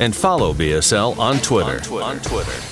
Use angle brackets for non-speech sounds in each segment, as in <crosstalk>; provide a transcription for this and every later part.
and follow BSL on Twitter. On Twitter. On Twitter.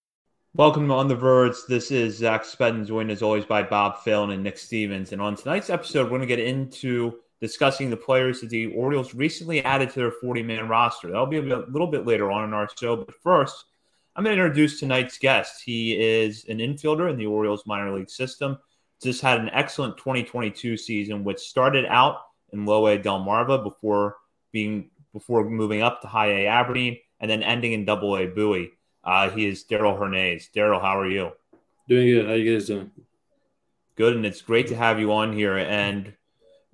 Welcome to On the Verge. This is Zach Spedden, joined as always by Bob Phelan and Nick Stevens. And on tonight's episode, we're going to get into discussing the players that the Orioles recently added to their 40 man roster. That'll be a little bit later on in our show. But first, I'm going to introduce tonight's guest. He is an infielder in the Orioles minor league system. Just had an excellent 2022 season, which started out in low A Delmarva before being before moving up to high A Aberdeen and then ending in double A Bowie. Uh, he is Darell Hernaiz. Darell, how are you? Doing good. How you guys doing? Good, and it's great to have you on here. And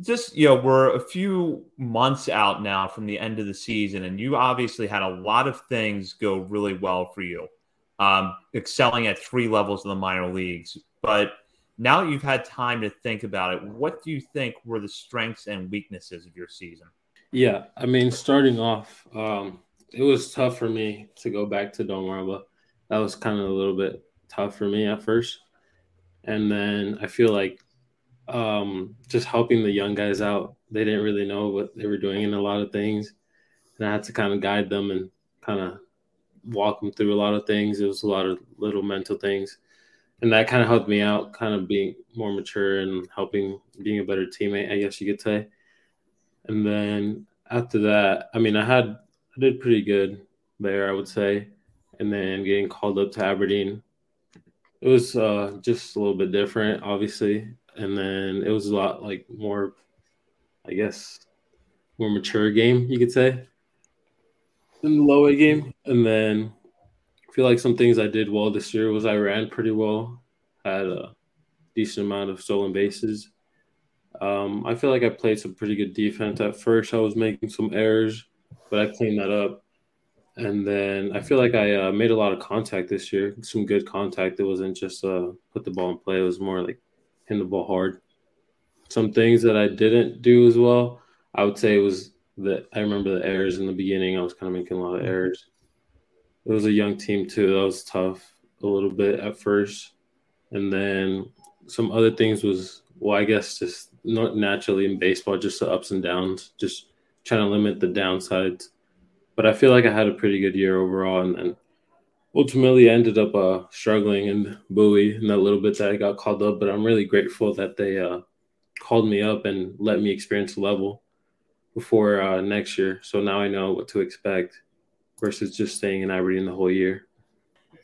just you know, we're a few months out now from the end of the season, and you obviously had a lot of things go really well for you, um, excelling at three levels in the minor leagues. But now you've had time to think about it. What do you think were the strengths and weaknesses of your season? Yeah, I mean, starting off, um, it was tough for me to go back to Delmarva. That was kind of a little bit tough for me at first. And then I feel like um, just helping the young guys out, they didn't really know what they were doing in a lot of things. And I had to kind of guide them and kind of walk them through a lot of things. It was a lot of little mental things. And that kind of helped me out, kind of being more mature and helping being a better teammate, I guess you could say. And then after that, I mean, I had I did pretty good there, I would say. And then getting called up to Aberdeen, it was uh, just a little bit different, obviously. And then it was a lot like more, I guess, more mature game, you could say, in the low A game. And then I feel like some things I did well this year was I ran pretty well, had a decent amount of stolen bases. Um, I feel like I played some pretty good defense at first. I was making some errors but I cleaned that up. And then I feel like I uh, made a lot of contact this year, some good contact. It wasn't just uh, put the ball in play, it was more like hitting the ball hard. Some things that I didn't do as well, I would say was that I remember the errors in the beginning. I was kind of making a lot of errors. It was a young team too. That was tough a little bit at first. And then some other things was, well, I guess just not naturally in baseball, just the ups and downs, just trying to limit the downsides. But I feel like I had a pretty good year overall, and then ultimately I ended up uh, struggling in Bowie in that little bit that I got called up. But I'm really grateful that they uh, called me up and let me experience the level before uh, next year. So now I know what to expect versus just staying in Aberdeen the whole year.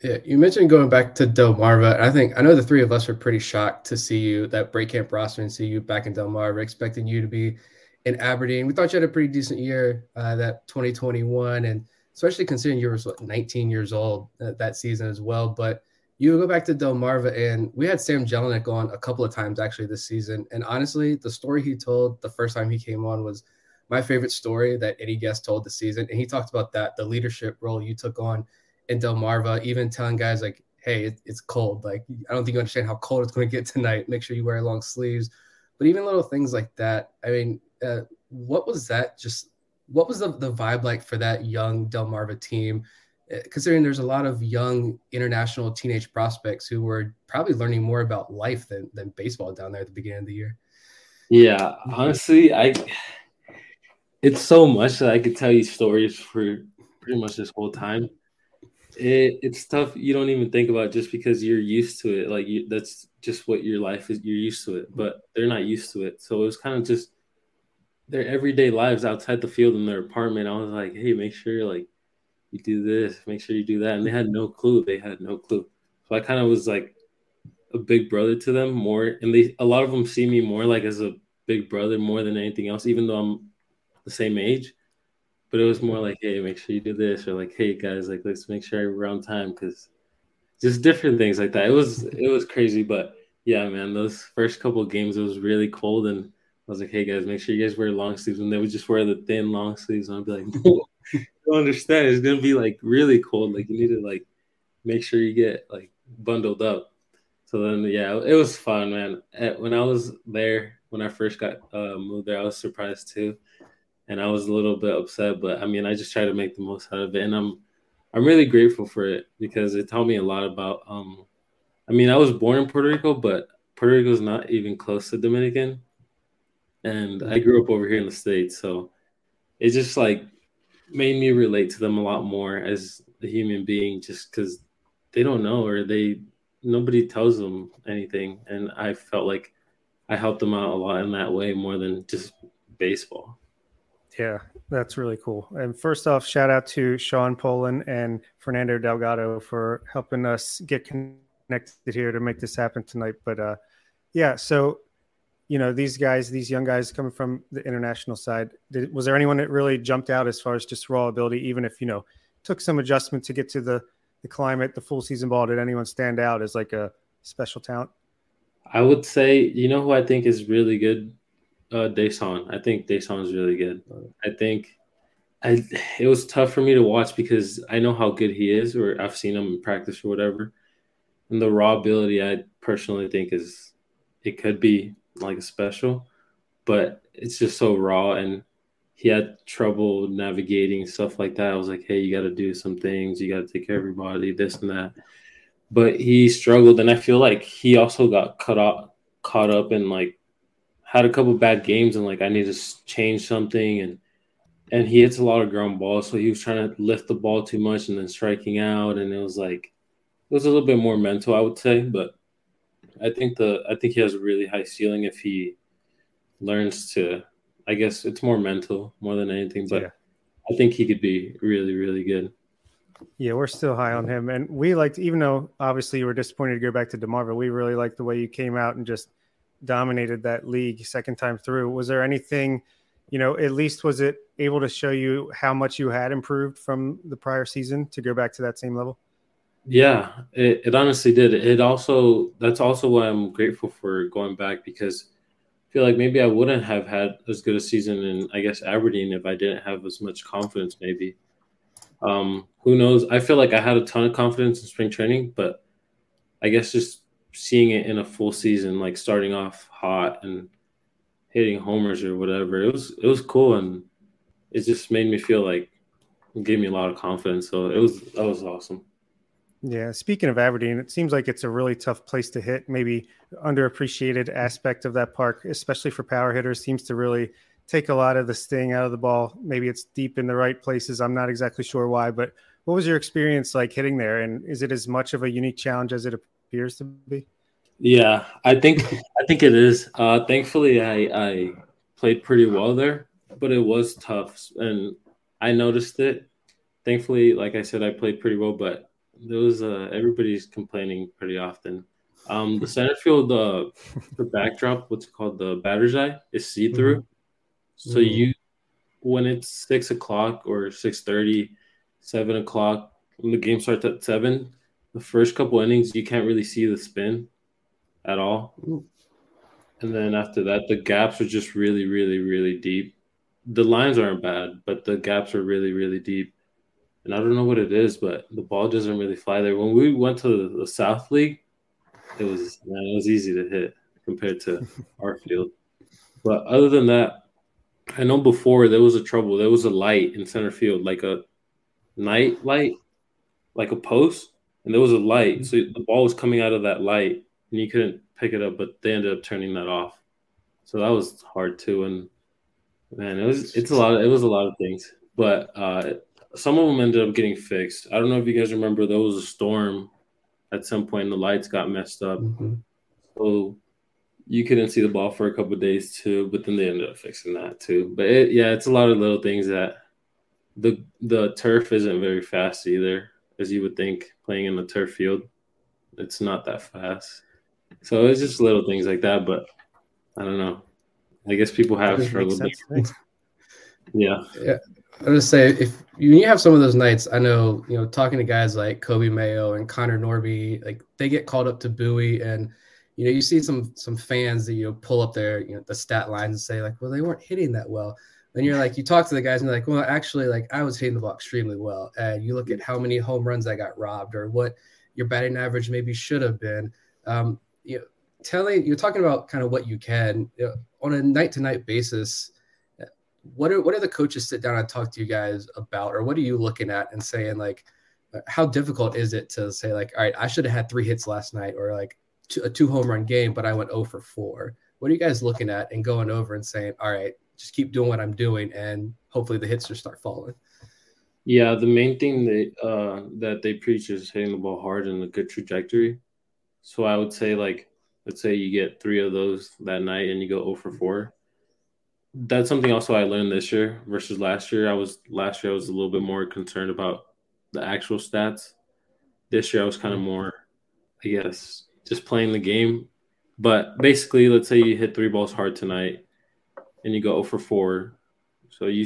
Yeah, you mentioned going back to Delmarva. I think I know the three of us were pretty shocked to see you that break camp roster and see you back in Delmarva, expecting you to be in Aberdeen. We thought you had a pretty decent year uh, that 2021, and especially considering you were what, 19 years old uh, that season as well. But you go back to Delmarva, and we had Sam Jelinek on a couple of times actually this season. And honestly, the story he told the first time he came on was my favorite story that any guest told the season. And he talked about that the leadership role you took on in Delmarva, even telling guys like, "Hey, it, it's cold. Like, I don't think you understand how cold it's going to get tonight. Make sure you wear long sleeves." But even little things like that. I mean, uh, what was that just what was the, the vibe like for that young Delmarva team? Uh, considering there's a lot of young international teenage prospects who were probably learning more about life than, than baseball down there at the beginning of the year. Yeah, honestly, I it's so much that I could tell you stories for pretty much this whole time. It, it's tough. You don't even think about just because you're used to it. Like you, that's just what your life is. You're used to it, but they're not used to it. So it was kind of just their everyday lives outside the field in their apartment. I was like, hey, make sure like you do this, make sure you do that. And they had no clue. They had no clue. So I kind of was like a big brother to them more. And they, a lot of them see me more like as a big brother more than anything else, even though I'm the same age. But it was more like, hey, make sure you do this, or like, hey guys, like let's make sure we're on time because just different things like that. It was it was crazy, but yeah, man, those first couple games it was really cold, and was like, hey guys, make sure you guys wear long sleeves, and they would just wear the thin long sleeves, and I'd be like, <laughs> no, you don't understand, it's gonna be like really cold, like you need to like make sure you get like bundled up. So then, yeah, it was fun, man. When I was there, when I first got uh, moved there, I was surprised too and I was a little bit upset. But I mean, I just try to make the most out of it, and I'm I'm really grateful for it because it taught me a lot about. Um, I mean, I was born in Puerto Rico, but Puerto Rico is not even close to Dominican, and I grew up over here in the states, so it just like made me relate to them a lot more as a human being, just because they don't know or they nobody tells them anything, and I felt like I helped them out a lot in that way more than just baseball. Yeah, that's really cool. And first off, shout out to Sean Poland and Fernando Delgado for helping us get connected here to make this happen tonight. But uh, yeah, so you know these guys, these young guys coming from the international side, did, was there anyone that really jumped out as far as just raw ability, even if you know took some adjustment to get to the the climate, the full season ball? Did anyone stand out as like a special talent? I would say, you know, who I think is really good uh. I think Dason is really good. I think I it was tough for me to watch because I know how good he is, or I've seen him in practice or whatever. And the raw ability, I personally think is it could be like special, but it's just so raw and he had trouble navigating stuff like that. I was like, hey, you got to do some things. You got to take care of everybody, this and that. But he struggled, and I feel like he also got caught up, caught up in like had a couple bad games and like I need to change something and and he hits a lot of ground balls, so he was trying to lift the ball too much and then striking out, and it was like it was a little bit more mental, I would say. But I think the I think he has a really high ceiling if he learns to. I guess it's more mental more than anything, but yeah. I think he could be really really good. Yeah, we're still high on him, and we liked even though obviously you were disappointed to go back to Delmarva, we really liked the way you came out and just dominated that league second time through. Was there anything, you know, at least was it able to show you how much you had improved from the prior season to go back to that same level? Yeah, it, it honestly did. It also that's also why I'm grateful for going back because I feel like maybe I wouldn't have had as good a season in I guess Aberdeen if I didn't have as much confidence. Maybe, um, who knows? I feel like I had a ton of confidence in spring training, but I guess just seeing it in a full season, like starting off hot and hitting homers or whatever, it was it was cool and it just made me feel like it gave me a lot of confidence. So it was that was awesome. Yeah. Speaking of Aberdeen, it seems like it's a really tough place to hit. Maybe underappreciated aspect of that park, especially for power hitters, seems to really take a lot of the sting out of the ball. Maybe it's deep in the right places. I'm not exactly sure why, but what was your experience like hitting there? And is it as much of a unique challenge as it appears to be? Yeah, I think I think it is. Uh, thankfully, I I played pretty well there, but it was tough, and I noticed it. Thankfully, like I said, I played pretty well, but there was uh, everybody's complaining pretty often. Um, the center field, uh, <laughs> the backdrop, what's called the batter's eye, is see through. Mm-hmm. So mm-hmm. you, when it's six o'clock or six thirty, seven o'clock, when the game starts at seven, the first couple innings you can't really see the spin at all. And then after that, the gaps are just really, really, really deep. The lines aren't bad, but the gaps are really, really deep. And I don't know what it is, but the ball doesn't really fly there. When we went to the South League, it was man, it was easy to hit compared to <laughs> our field. But other than that, I know before there was a trouble. There was a light in center field, like a night light, like a post, and there was a light. So the ball was coming out of that light, and you couldn't pick it up, but they ended up turning that off. So that was hard too. And man, it was it's a lot. Of, it was a lot of things, but uh, some of them ended up getting fixed. I don't know if you guys remember there was a storm at some point, and the lights got messed up. Mm-hmm. So you couldn't see the ball for a couple days too. But then they ended up fixing that too. But it, yeah, it's a lot of little things that the the turf isn't very fast either, as you would think playing in the turf field. It's not that fast. So it's just little things like that, but I don't know. I guess people have struggled. <laughs> yeah. Yeah. I was say if you have some of those nights, I know you know talking to guys like Coby Mayo and Connor Norby, like they get called up to Bowie, and you know you see some some fans that you know pull up their you know the stat lines and say like, well they weren't hitting that well. Then you're like, you talk to the guys and like, well actually like I was hitting the ball extremely well, and you look at how many home runs I got robbed or what your batting average maybe should have been. Um, you know, telling you're talking about kind of what you can you know, on a night to night basis what are what are the coaches sit down and talk to you guys about? Or what are you looking at and saying like uh, how difficult is it to say like all right i should have had three hits last night or like a two home run game but i went 0 for 4 what are you guys looking at and going over and saying all right just keep doing what i'm doing and hopefully the hits just start falling yeah the main thing that uh that they preach is hitting the ball hard and a good trajectory. So i would say like let's say you get three of those that night and you go 0 for 4 that's something also I learned this year versus last year. I was last year I was a little bit more concerned about the actual stats. This year I was kind of mm-hmm. more, I guess, just playing the game. But basically, let's say you hit three balls hard tonight, and you go 0 for 4. So you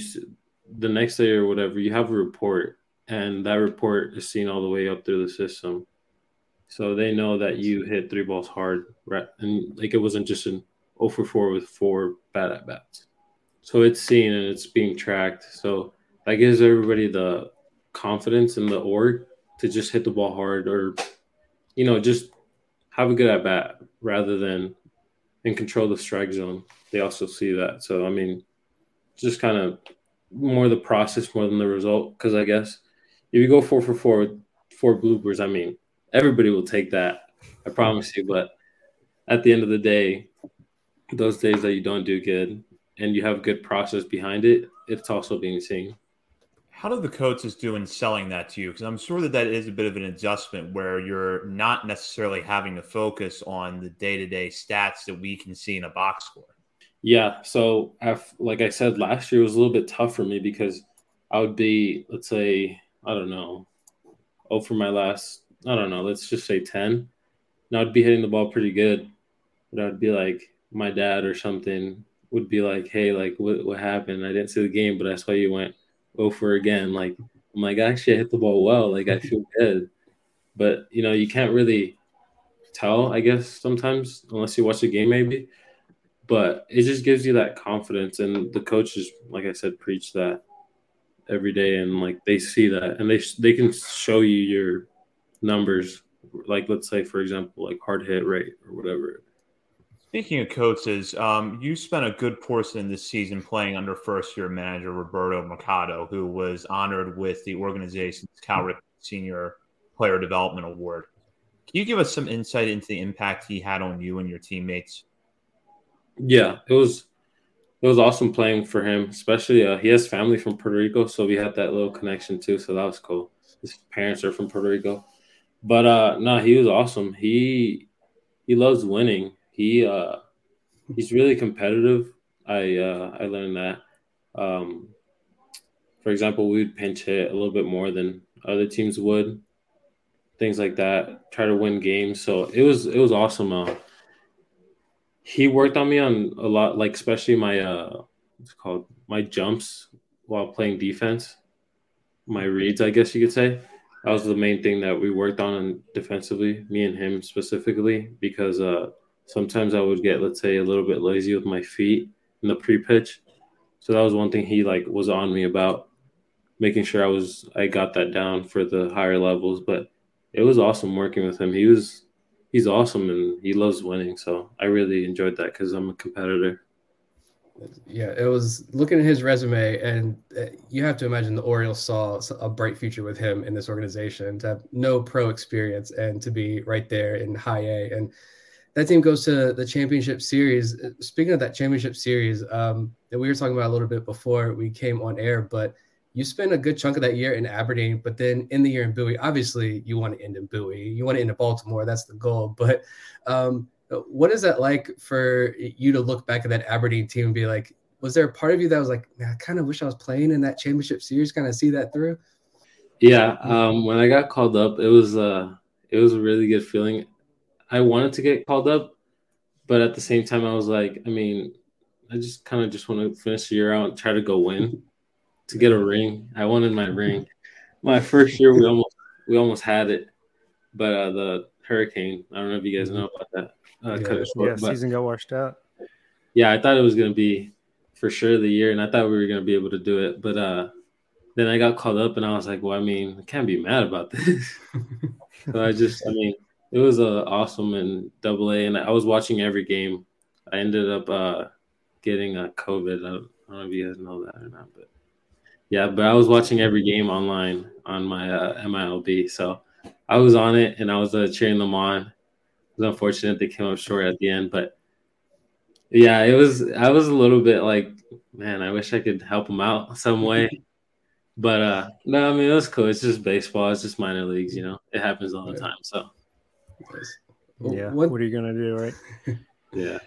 the next day or whatever, you have a report, and that report is seen all the way up through the system. So they know that you hit three balls hard, right? And like it wasn't just an 0 for 4 with four bad at bats so it's seen and it's being tracked. So that gives everybody the confidence in the org to just hit the ball hard or, you know, just have a good at bat rather than and control the strike zone. They also see that. So I mean, just kind of more the process more than the result. Because I guess if you go four for four with four bloopers, I mean, everybody will take that. I promise you. But at the end of the day, those days that you don't do good, and you have good process behind it, it's also being seen. How do the coaches do in selling that to you? Because I'm sure that that is a bit of an adjustment where you're not necessarily having to focus on the day to day stats that we can see in a box score. Yeah. So, like I said, last year was a little bit tough for me because I would be, let's say, I don't know, oh, for my last, I don't know, let's just say 10. And I'd be hitting the ball pretty good. But I'd be like my dad or something would be like, "Hey, like what what happened? I didn't see the game, but I saw you went over again." Like I'm like, actually, I hit the ball well. Like I feel good, but you know, you can't really tell, I guess, sometimes unless you watch the game, maybe. But it just gives you that confidence, and the coaches, like I said, preach that every day, and like they see that, and they they can show you your numbers. Like let's say, for example, like hard hit rate or whatever Speaking of coaches, um, you spent a good portion of this season playing under first year manager Roberto Mercado, who was honored with the organization's Cal Ripken Senior Player Development Award. Can you give us some insight into the impact he had on you and your teammates? Yeah, it was it was awesome playing for him, especially uh, he has family from Puerto Rico, so we had that little connection too. So that was cool. His parents are from Puerto Rico, but uh, no, he was awesome. He he loves winning he uh, he's really competitive. I uh, I learned that. Um, for example, we would pinch hit a little bit more than other teams would. Things like that. Try to win games. So it was it was awesome. Uh, he worked on me on a lot, like especially my uh, what's called my jumps while playing defense. My reads, I guess you could say. That was the main thing that we worked on defensively, me and him specifically, because uh, sometimes I would get, let's say, a little bit lazy with my feet in the pre-pitch. So that was one thing he like was on me about, making sure I was I got that down for the higher levels. But it was awesome working with him. He was he's awesome and he loves winning. So I really enjoyed that because I'm a competitor. Yeah, it was looking at his resume, and uh, you have to imagine the Orioles saw a bright future with him in this organization to have no pro experience and to be right there in high A. And that team goes to the championship series. Speaking of that championship series, um, that we were talking about a little bit before we came on air, but you spent a good chunk of that year in Aberdeen, but then in the year in Bowie, obviously you want to end in Bowie, you want to end in Baltimore. That's the goal. <laughs> But um, what is that like for you to look back at that Aberdeen team and be like, was there a part of you that was like, I kind of wish I was playing in that championship series, kind of see that through? Yeah, um, when I got called up, it was uh, it was a really good feeling. I wanted to get called up, but at the same time, I was like, I mean, I just kind of just want to finish the year out and try to go win to get a ring. I wanted my ring. My first year, we almost we almost had it, but uh, the hurricane. I don't know if you guys know about that. Uh, yeah, cut it short, yeah but, season got washed out. Yeah, I thought it was gonna be for sure the year, and I thought we were gonna be able to do it, but uh, then I got called up, and I was like, well, I mean, I can't be mad about this. <laughs> so I just, I mean, it was uh, awesome in Double A, and I was watching every game. I ended up uh, getting a COVID. I don't, I don't know if you guys know that or not, but yeah, but I was watching every game online on my uh, MILB, so I was on it and I was uh, cheering them on. It was unfortunate they came up short at the end, but yeah, it was. I was a little bit like, man, I wish I could help them out some way. but uh no, I mean it was cool. It's just baseball. It's just minor leagues. You know, it happens all the time. So yeah, what, what are you gonna do, right? <laughs> yeah.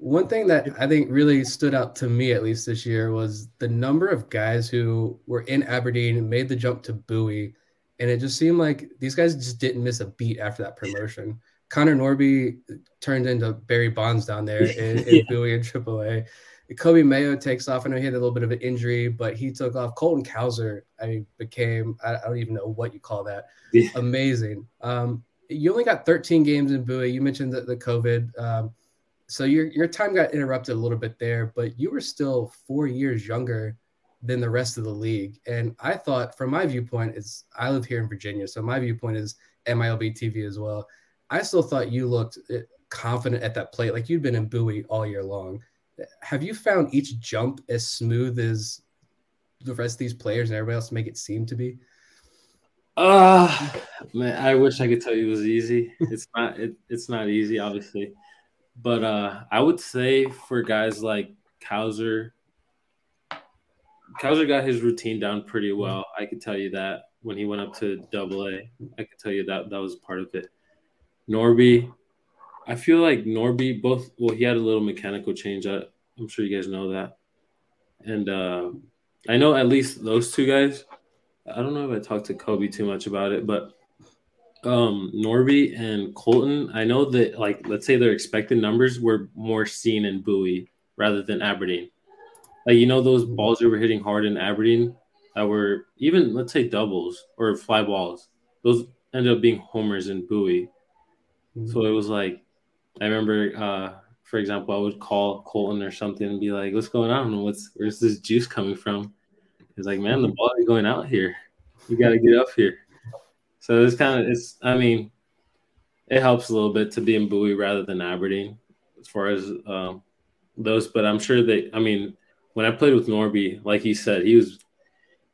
One thing that I think really stood out to me, at least this year, was the number of guys who were in Aberdeen and made the jump to Bowie. And it just seemed like these guys just didn't miss a beat after that promotion. Connor Norby turned into Barry Bonds down there <laughs> in, in yeah. Bowie and AAA. Coby Mayo takes off. I know he had a little bit of an injury, but he took off. Colton Cowser, I mean, became, I, I don't even know what you call that. Yeah. Amazing. Um, you only got 13 games in Bowie. You mentioned the, the COVID. Um, so your your time got interrupted a little bit there, but you were still four years younger than the rest of the league. And I thought, from my viewpoint, is I live here in Virginia, so my viewpoint is MILB TV as well. I still thought you looked eh, confident at that plate, like you'd been in Bowie all year long. Have you found each jump as smooth as the rest of these players and everybody else make it seem to be? Uh man, I wish I could tell you it was easy. It's <laughs> not. It, it's not easy, obviously. But uh, I would say for guys like Cowser, Cowser got his routine down pretty well. I could tell you that when he went up to Double A, I could tell you that that was part of it. Norby, I feel like Norby both. Well, he had a little mechanical change. I, I'm sure you guys know that, and uh, I know at least those two guys. I don't know if I talked to Coby too much about it, but um Norby and Colton, I know that like let's say their expected numbers were more seen in Bowie rather than Aberdeen. Like you know those balls that were hitting hard in Aberdeen that were even let's say doubles or fly balls. Those ended up being homers in Bowie. Mm-hmm. So it was like I remember uh for example, I would call Colton or something and be like, "What's going on? What's where's this juice coming from?" He's like, "Man, the ball is going out here. You got to get up here." So it's kind of it's. I mean, it helps a little bit to be in Bowie rather than Aberdeen as far as um, those. But I'm sure that I mean, when I played with Norby, like he said, he was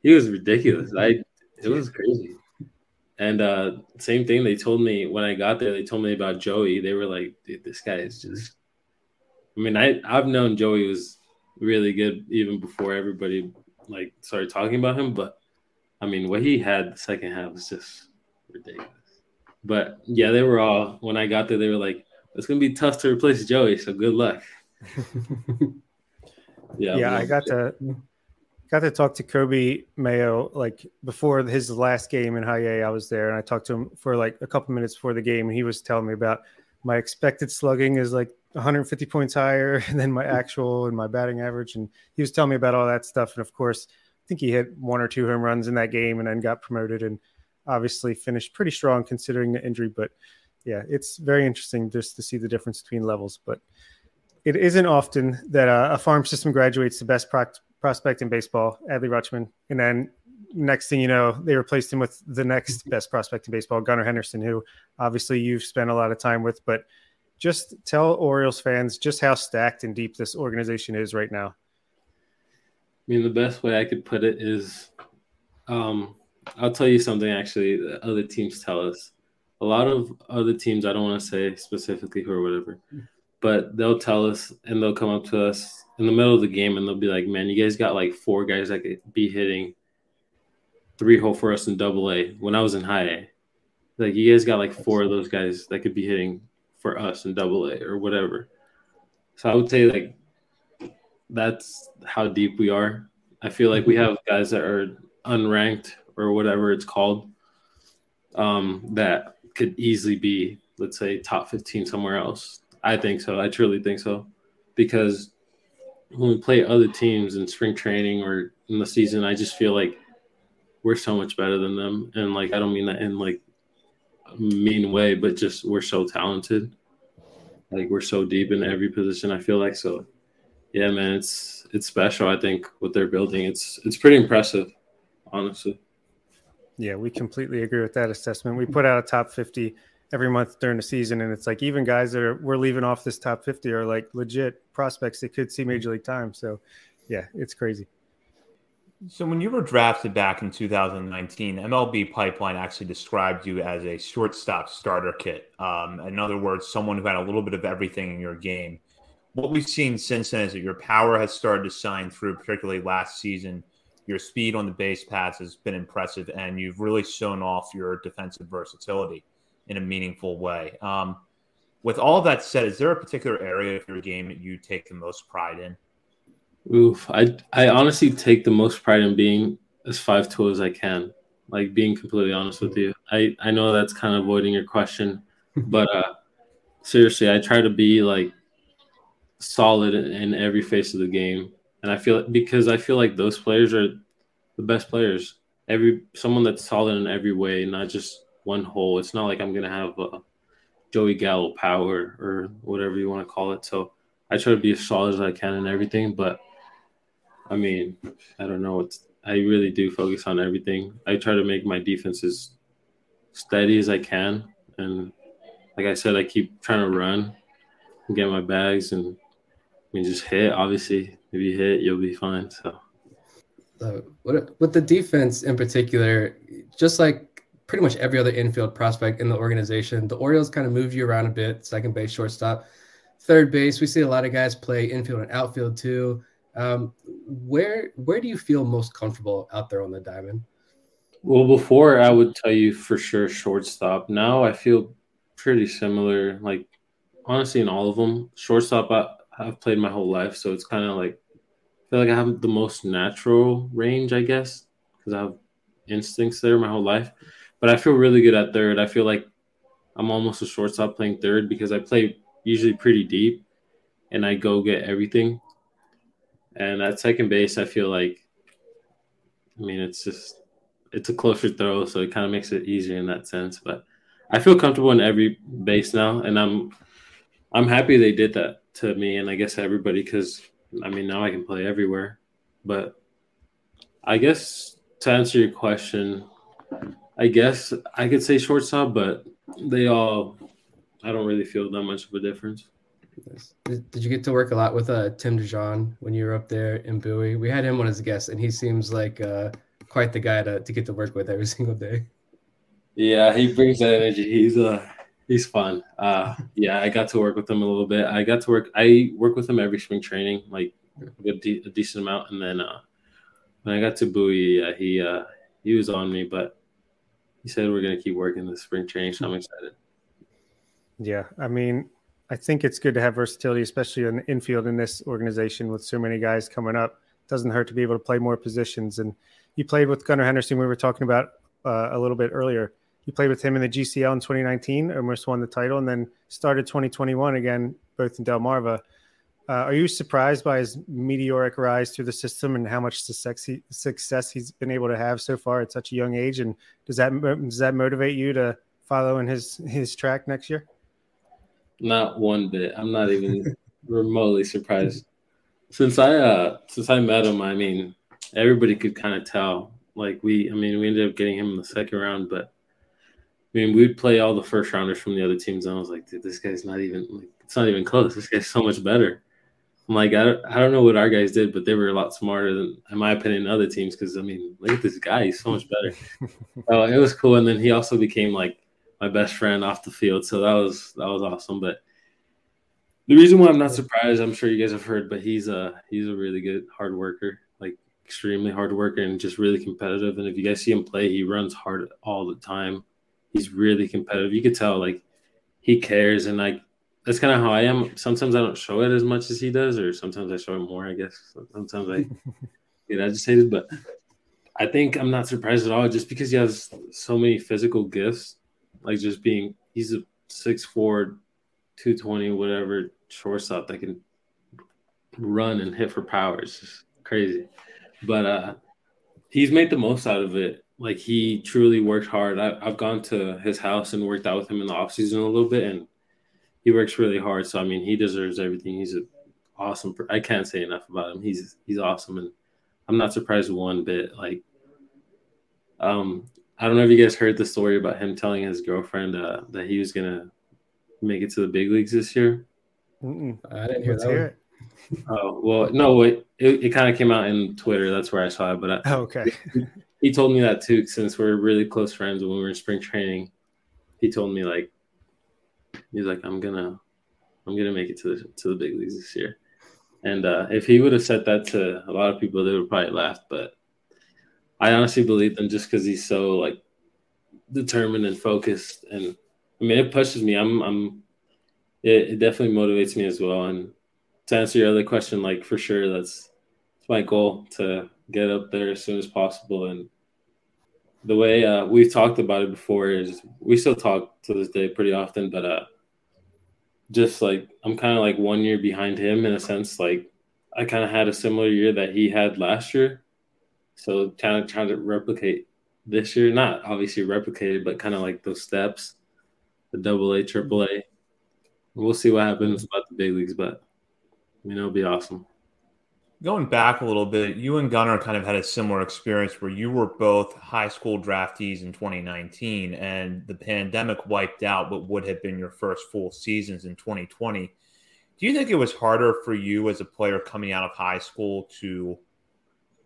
he was ridiculous. I it was crazy. And uh, same thing they told me when I got there. They told me about Joey. They were like, "Dude, this guy is just." I mean, I I've known Joey was really good even before everybody like started talking about him. But I mean, what he had the second half was just ridiculous. But yeah, they were all when I got there, they were like, "It's gonna be tough to replace Joey, so good luck." <laughs> yeah, yeah, I got to got to talk to Coby Mayo like before his last game in high A. I was there and I talked to him for like a couple minutes before the game, and he was telling me about my expected slugging is like 150 points higher <laughs> than my hmm. actual and my batting average, and he was telling me about all that stuff. And of course, I think he hit one or two home runs in that game, and then got promoted and obviously finished pretty strong considering the injury. But yeah, it's very interesting just to see the difference between levels. But it isn't often that a, a farm system graduates the best pro- prospect in baseball, Adley Rutschman, and then next thing you know, they replaced him with the next mm-hmm. best prospect in baseball, Gunnar Henderson, who obviously you've spent a lot of time with. But just tell Orioles fans just how stacked and deep this organization is right now. I mean, the best way I could put it is um, I'll tell you something actually that other teams tell us. A lot of other teams, I don't want to say specifically who or whatever, but they'll tell us and they'll come up to us in the middle of the game and they'll be like, man, you guys got like four guys that could be hitting three hole for us in double A when I was in high A. Like, you guys got like four of those guys that could be hitting for us in double A or whatever. So I would say, like, that's how deep we are. I feel like we have guys that are unranked or whatever it's called um, that could easily be, let's say, top 15 somewhere else. I think so. I truly think so. Because when we play other teams in spring training or in the season, I just feel like we're so much better than them. And like, I don't mean that in like mean way, but just we're so talented. Like we're so deep in every position. I feel like so. Yeah, man, it's it's special. I think what they're building, it's it's pretty impressive, honestly. Yeah, we completely agree with that assessment. We put out a top 50 every month during the season, and it's like even guys that are we're leaving off this top 50 are like legit prospects that could see major league time. So, yeah, it's crazy. So, when you were drafted back in 2019, MLB Pipeline actually described you as a shortstop starter kit. Um, in other words, someone who had a little bit of everything in your game. What we've seen since then is that your power has started to shine through, particularly last season your speed on the base paths has been impressive, and you've really shown off your defensive versatility in a meaningful way. Um, with all that said, is there a particular area of your game that you take the most pride in? Oof, I I honestly take the most pride in being as five tool as I can. Like being completely honest with you, I I know that's kind of avoiding your question, <laughs> but uh, seriously, I try to be like solid in, every phase of the game and I feel because I feel like those players are the best players. Every someone that's solid in every way, not just one hole. It's not like I'm gonna have a Joey Gallo power or whatever you want to call it. So I try to be as solid as I can in everything. But I mean, I don't know. It's I really do focus on everything. I try to make my defense as steady as I can, and like I said, I keep trying to run and get my bags and I mean just hit. Obviously, if you hit, you'll be fine. So, uh, what, with the defense in particular, just like pretty much every other infield prospect in the organization, the Orioles kind of move you around a bit. Second base, shortstop, third base. We see a lot of guys play infield and outfield too. Um, where where do you feel most comfortable out there on the diamond? Well, before I would tell you for sure shortstop. Now I feel pretty similar. Like honestly, in all of them, shortstop. I, I've played my whole life, so it's kind of like I feel like I have the most natural range, I guess, because I have instincts there my whole life. But I feel really good at third. I feel like I'm almost a shortstop playing third because I play usually pretty deep and I go get everything. And at second base, I feel like, I mean, it's just, it's a closer throw, so it kind of makes it easier in that sense. But I feel comfortable in every base now, and I'm, I'm happy they did that to me, and I guess everybody, because I mean, now I can play everywhere. But I guess to answer your question, I guess I could say shortstop, but they all, I don't really feel that much of a difference. Did, did you get to work a lot with uh, Tim DeJohn when you were up there in Bowie? We had him on as a guest, and he seems like uh, quite the guy to, to get to work with every <laughs> single day. Yeah, he brings that energy. He's uh He's fun. Uh, yeah, I got to work with him a little bit. I got to work. I work with him every spring training, like a, de- a decent amount. And then uh, when I got to Bowie, uh, he uh, he was on me, but he said we're gonna keep working the spring training, so I'm excited. Yeah, I mean, I think it's good to have versatility, especially in the infield in this organization with so many guys coming up. It doesn't hurt to be able to play more positions. And you played with Gunnar Henderson. We were talking about uh, a little bit earlier you played with him in the GCL in 2019, almost won the title, and then started 2021 again, both in Delmarva. Uh, are you surprised by his meteoric rise through the system and how much success, he, success he's been able to have so far at such a young age? And does that does that motivate you to follow in his his track next year? Not one bit. I'm not even <laughs> remotely surprised. Since I uh since I met him, I mean, everybody could kind of tell. Like we, I mean, we ended up getting him in the second round, but I mean, we'd play all the first rounders from the other teams, and I was like, dude, this guy's not even like it's not even close. This guy's so much better. I'm like, I don't, I don't know what our guys did, but they were a lot smarter than, in my opinion, other teams. Because I mean, look at this guy; he's so much better. <laughs> oh, it was cool, and then he also became like my best friend off the field, so that was that was awesome. But the reason why I'm not surprised, I'm sure you guys have heard, but he's a he's a really good hard worker, like extremely hard worker, and just really competitive. And if you guys see him play, he runs hard all the time he's really competitive. You could tell like he cares and like that's kind of how I am. Sometimes I don't show it as much as he does, or sometimes I show it more. I guess sometimes I <laughs> get agitated, but I think I'm not surprised at all, just because he has so many physical gifts, like just being he's a six four, two twenty, whatever shortstop that can run and hit for power. It's just crazy, but uh, he's made the most out of it. Like he truly worked hard. I, have gone to his house and worked out with him in the off season a little bit, and he works really hard. So I mean, he deserves everything. He's an awesome. I can't say enough about him. He's he's awesome, and I'm not surprised one bit. Like, um, I don't know if you guys heard the story about him telling his girlfriend uh, that he was gonna make it to the big leagues this year. Mm-mm. I didn't hear Let's that. Hear oh well, no, it it, it kind of came out in Twitter. That's where I saw it. But I, oh, okay, he, <laughs> he told me that too, since we're really close friends. When we were in spring training, he told me like he's like, I'm gonna, I'm gonna make it to the to the big leagues this year. And uh, if he would have said that to a lot of people, they would probably laugh. But I honestly believe him just because he's so like determined and focused. And I mean, it pushes me. I'm, I'm. It, it definitely motivates me as well. And to answer your other question, like for sure, that's, that's my goal to get up there as soon as possible. And the way uh, we've talked about it before is we still talk to this day pretty often, but uh, just like I'm kind of like one year behind him in a sense. Like I kind of had a similar year that he had last year, so kind of trying to replicate this year. Not obviously replicated, but kind of like those steps, the double A, triple A. We'll see what happens about the big leagues, but you know, it'll be awesome going back a little bit, you and Gunnar kind of had a similar experience where you were both high school draftees in 2019, and the pandemic wiped out what would have been your first full seasons in 2020. Do you think it was harder for you as a player coming out of high school to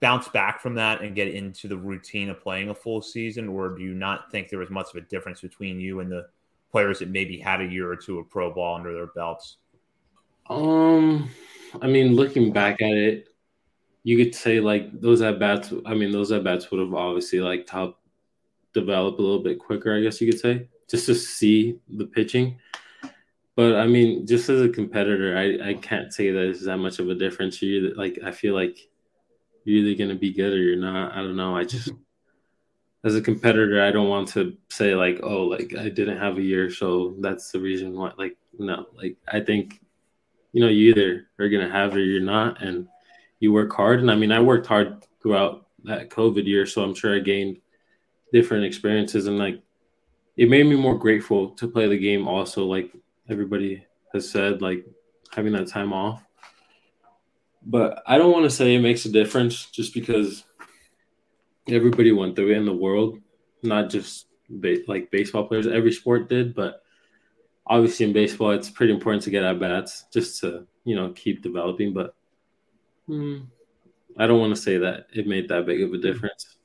bounce back from that and get into the routine of playing a full season, or do you not think there was much of a difference between you and the players that maybe had a year or two of pro ball under their belts? Um, I mean, looking back at it, you could say like those at bats. I mean, those at bats would have obviously like helped develop a little bit quicker. I guess you could say just to see the pitching. But I mean, just as a competitor, I, I can't say that it's that much of a difference. You like I feel like you're either gonna be good or you're not. I don't know. I just as a competitor, I don't want to say like, oh, like I didn't have a year, so that's the reason why. Like, no, like I think you know, you either are gonna have it or you're not, and you work hard. And I mean, I worked hard throughout that COVID year, so I'm sure I gained different experiences and like it made me more grateful to play the game. Also, like everybody has said, like having that time off. But I don't want to say it makes a difference just because everybody went through it in the world, not just ba- like baseball players. Every sport did, but obviously in baseball, it's pretty important to get at bats just to you know keep developing. But hmm, I don't want to say that it made that big of a difference.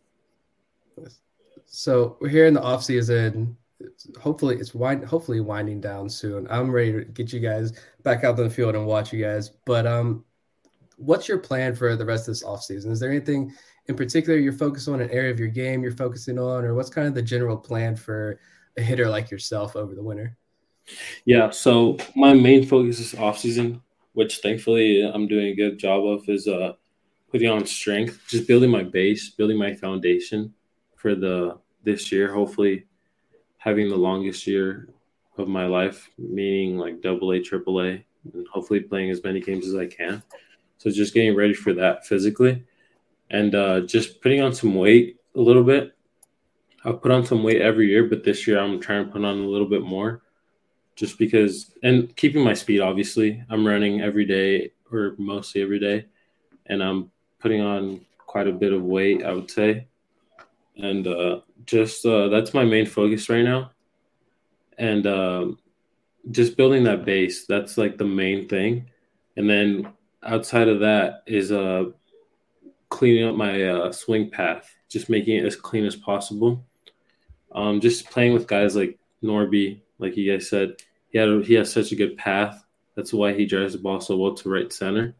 So we're here in the off season. Hopefully, it's wind, hopefully winding down soon. I'm ready to get you guys back out on the field and watch you guys. But um, what's your plan for the rest of this offseason? Is there anything in particular you're focused on, an area of your game you're focusing on, or what's kind of the general plan for a hitter like yourself over the winter? Yeah, so my main focus is offseason, which thankfully I'm doing a good job of, is uh putting on strength, just building my base, building my foundation for the this year. Hopefully, having the longest year of my life, meaning like double A, triple A, and hopefully playing as many games as I can. So just getting ready for that physically, and uh, just putting on some weight a little bit. I put on some weight every year, but this year I'm trying to put on a little bit more. Just because and keeping my speed obviously. I'm running every day or mostly every day. And i'm putting on quite a bit of weight i would say. And uh, just uh, that's my main focus right now. And um, just building that base that's like the main thing. And then outside of that is uh, cleaning up my uh, swing path just making it as clean as possible um, just playing with guys like norby like you guys said, he had a, he has such a good path. That's why he drives the ball so well to right center.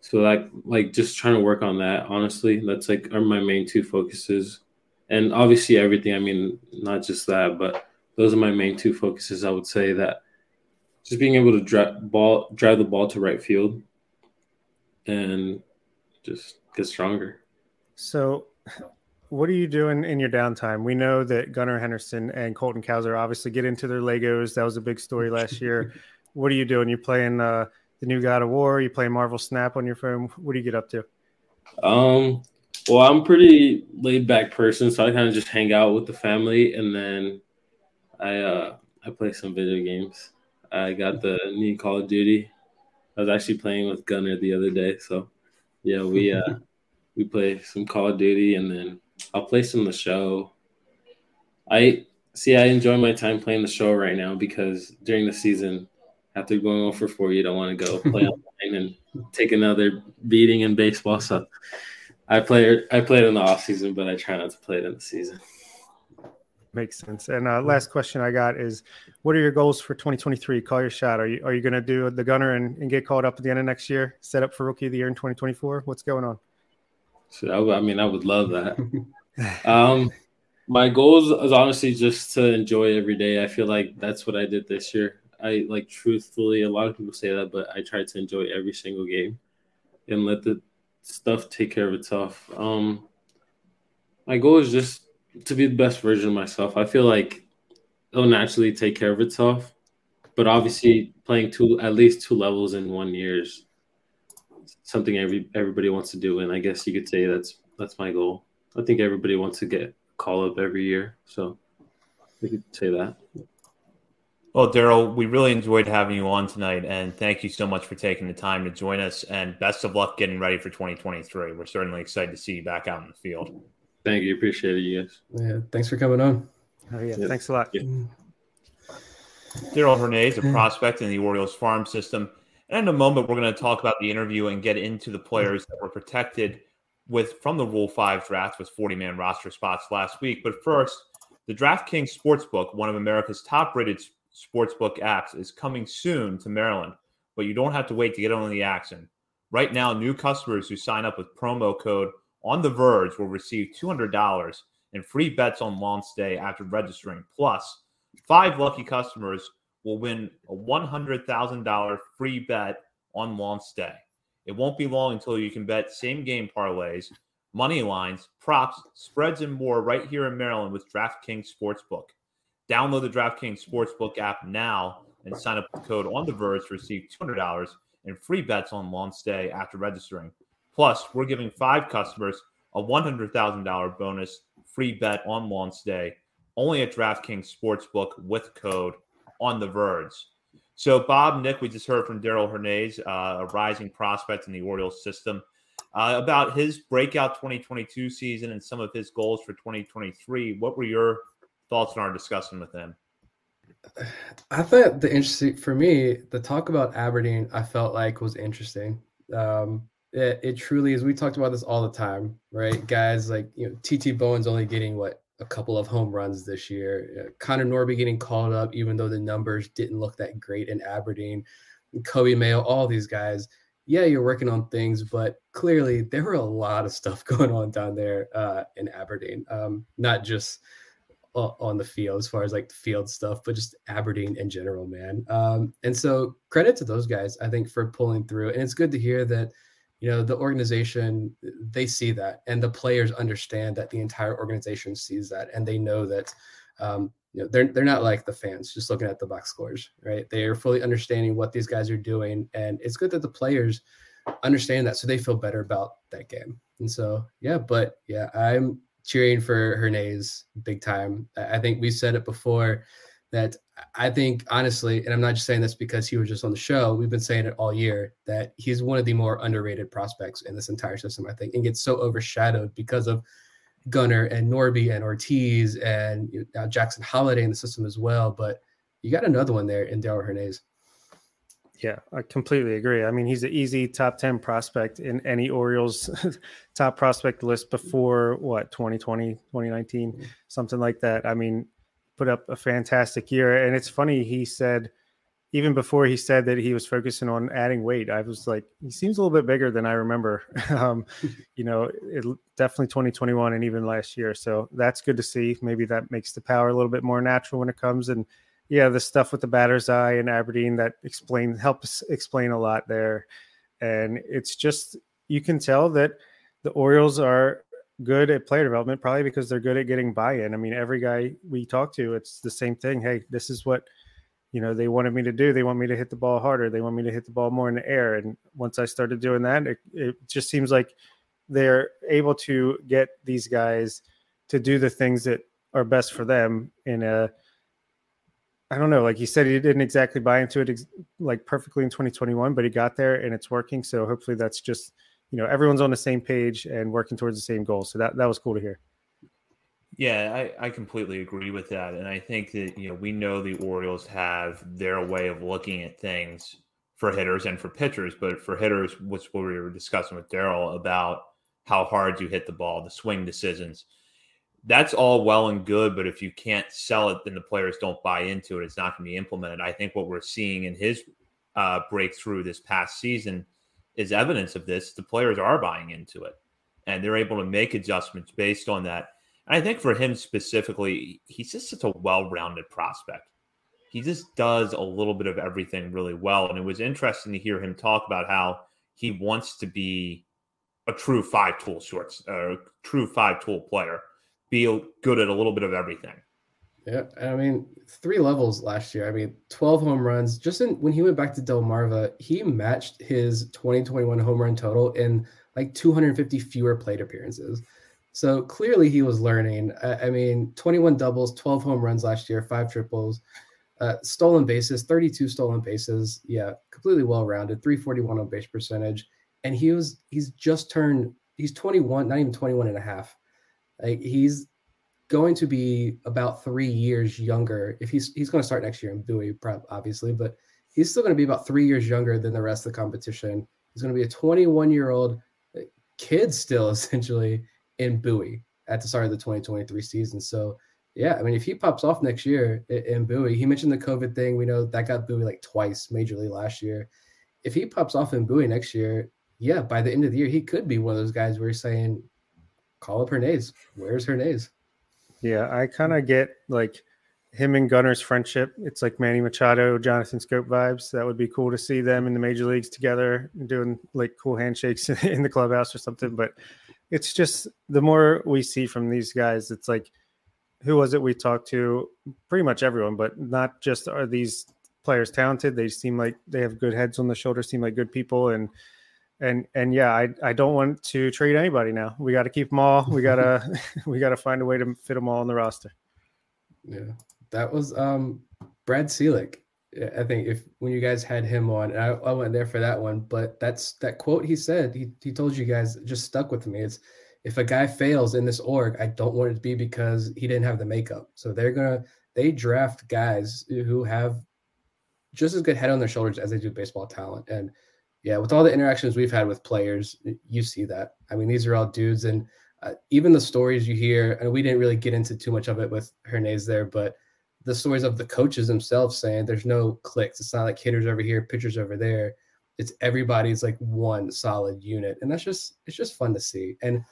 So like like just trying to work on that. Honestly, that's like are my main two focuses, and obviously everything. I mean, not just that, but those are my main two focuses. I would say that just being able to drive ball drive the ball to right field and just get stronger. So what are you doing in your downtime? We know that Gunnar Henderson and Colton Cowser obviously get into their Legos. That was a big story last <laughs> year. what are you doing? You playing uh, the new God of War? You playing Marvel Snap on your phone? What do you get up to? Um, well, I'm pretty laid back person, so I kind of just hang out with the family, and then I uh, I play some video games. I got the new Call of Duty. I was actually playing with Gunnar the other day, so yeah, we uh, <laughs> we play some Call of Duty, and then I'll play some of the show. I see. I enjoy my time playing the show right now because during the season, after going over four, you don't want to go play <laughs> online and take another beating in baseball. So I play. I play it in the off season, but I try not to play it in the season. Makes sense. And uh, last question I got is, what are your goals for 2023? Call your shot. Are you are you going to do the Gunnar and, and get called up at the end of next year? Set up for rookie of the year in 2024? What's going on? So I, I mean, I would love that. <laughs> <laughs> um, my goals is honestly just to enjoy every day. I feel like that's what I did this year. I like truthfully, a lot of people say that, but I tried to enjoy every single game and let the stuff take care of itself. Um, my goal is just to be the best version of myself. I feel like it'll naturally take care of itself, but obviously playing two at least two levels in one year is something every everybody wants to do, and I guess you could say that's that's my goal. I think everybody wants to get call up every year, so we could say that. Well, Darell, we really enjoyed having you on tonight, and thank you so much for taking the time to join us. And best of luck getting ready for 2023. We're certainly excited to see you back out in the field. Thank you. Appreciate it, you guys. Yeah, thanks for coming on. Oh yeah, yeah. thanks a lot. Yeah. Darell Hernaiz, a prospect in the Orioles farm system. And in a moment, we're going to talk about the interview and get into the players that were protected with from the Rule 5 draft with 40 man roster spots last week. But first, the DraftKings Sportsbook, one of America's top rated sportsbook apps, is coming soon to Maryland, but you don't have to wait to get on the action. Right now, new customers who sign up with promo code on the verge will receive $200 in free bets on launch day after registering. Plus, five lucky customers will win a $100,000 free bet on launch day. It won't be long until you can bet same game parlays, money lines, props, spreads, and more right here in Maryland with DraftKings Sportsbook. Download the DraftKings Sportsbook app now and sign up with code on the verge to receive $200 in free bets on launch day after registering. Plus, we're giving five customers a $100,000 bonus free bet on launch day only at DraftKings Sportsbook with code on the Verge. So, Bob, Nick, we just heard from Darell Hernaiz, uh, a rising prospect in the Orioles system, uh, about his breakout 2022 season and some of his goals for 2023. What were your thoughts in our discussion with him? I thought the interesting for me, the talk about Aberdeen, I felt like was interesting. Um, it, it truly is. We talked about this all the time, right? Guys like you know, TT Bowens only getting what a couple of home runs this year. Uh, Connor Norby getting called up, even though the numbers didn't look that great in Aberdeen. Coby Mayo, all these guys. Yeah, you're working on things, but clearly there were a lot of stuff <laughs> going on down there uh, in Aberdeen. Um, not just on the field as far as like the field stuff, but just Aberdeen in general, man. Um, and so credit to those guys, I think, for pulling through. And it's good to hear that you know the organization they see that and the players understand that the entire organization sees that and they know that um, you know they're, they're not like the fans just looking at the box scores right? They are fully understanding what these guys are doing and it's good that the players understand that so they feel better about that game. And so yeah but yeah i'm cheering for Hernaiz big time. I think we said it before that I think honestly, and I'm not just saying this because he was just on the show, we've been saying it all year that he's one of the more underrated prospects in this entire system, I think, and gets so overshadowed because of Gunnar and Norby and Ortiz and now Jackson Holliday in the system as well. But you got another one there in Darell Hernaiz. Yeah, I completely agree. I mean, he's an easy top 10 prospect in any Orioles <laughs> top prospect list before what, 2020, 2019, mm-hmm. something like that. I mean, put up a fantastic year. And it's funny, he said, even before he said that he was focusing on adding weight, I was like, he seems a little bit bigger than I remember. <laughs> um, you know, it, definitely 2021 and even last year. So that's good to see. Maybe that makes the power a little bit more natural when it comes. And yeah, the stuff with the batter's eye and Aberdeen that explain helps explain a lot there. And it's just you can tell that the Orioles are good at player development, probably because they're good at getting buy-in. I mean, every guy we talk to, it's the same thing. Hey, this is what you know they wanted me to do. They want me to hit the ball harder. They want me to hit the ball more in the air. And once I started doing that, it, it just seems like they're able to get these guys to do the things that are best for them in a I don't know. Like you said, he didn't exactly buy into it ex- like perfectly in 2021, but he got there and it's working. So hopefully that's just you know everyone's on the same page and working towards the same goal. So that that was cool to hear. Yeah, I, I completely agree with that, and I think that you know we know the Orioles have their way of looking at things for hitters and for pitchers, but for hitters, which what we were discussing with Darell about how hard you hit the ball, the swing decisions that's all well and good, but if you can't sell it, then the players don't buy into it. It's not going to be implemented. I think what we're seeing in his uh, breakthrough this past season is evidence of this. The players are buying into it, and they're able to make adjustments based on that. And I think for him specifically, he's just such a well-rounded prospect. He just does a little bit of everything really well, and it was interesting to hear him talk about how he wants to be a true five-tool shorts, a true five-tool player be good at a little bit of everything. Yeah, I mean, three levels last year. I mean, 12 home runs. Just in, when he went back to Delmarva, he matched his 2021 home run total in like 250 fewer plate appearances. So clearly he was learning. I, I mean, 21 doubles, 12 home runs last year, five triples, uh, stolen bases, 32 stolen bases. Yeah, completely well rounded, 341 on base percentage. And he was, he's just turned, he's 21, not even 21 and a half. Like he's going to be about three years younger. If he's he's going to start next year in Bowie, obviously, but he's still going to be about three years younger than the rest of the competition. He's going to be a 21 year old uh, kid still, <laughs> essentially in Bowie at the start of the 2023 season. So yeah, I mean, if he pops off next year in Bowie, he mentioned the COVID thing. We know that got Bowie like twice majorly last year. If he pops off in Bowie next year, yeah, by the end of the year, he could be one of those guys where you're saying, call up Hernaiz. Where's Hernaiz? Yeah, I hmm. kind of get like him and Gunnar's friendship. It's like Manny Machado, Jonathan Schoop vibes. That would be cool to see them in the major leagues together, doing like cool handshakes <laughs> in the clubhouse or something. But it's just the more we see from these guys, it's like, who was it we talked to? Pretty much everyone, but not just are these players talented. They seem like they have good heads on the shoulders, seem like good people, and and and yeah, I I don't want to trade anybody now. We got to keep them all. We gotta <laughs> <laughs> we gotta find a way to fit them all on the roster. Yeah, that was um Brad Ciolek. I think if when you guys had him on, I, I went there for that one, but that's that quote he said. He he told you guys just stuck with me. It's if a guy fails in this org, I don't want it to be because he didn't have the makeup. So they're gonna they draft guys who have just as good head on their shoulders as they do baseball talent and yeah, with all the interactions we've had with players, you see that. I mean, these are all dudes, and uh, even the stories you hear, and we didn't really get into too much of it with Hernaiz there, but the stories of the coaches themselves saying there's no clicks. It's not like hitters over here, pitchers over there. It's everybody's like one solid unit, and that's just it's just fun to see. And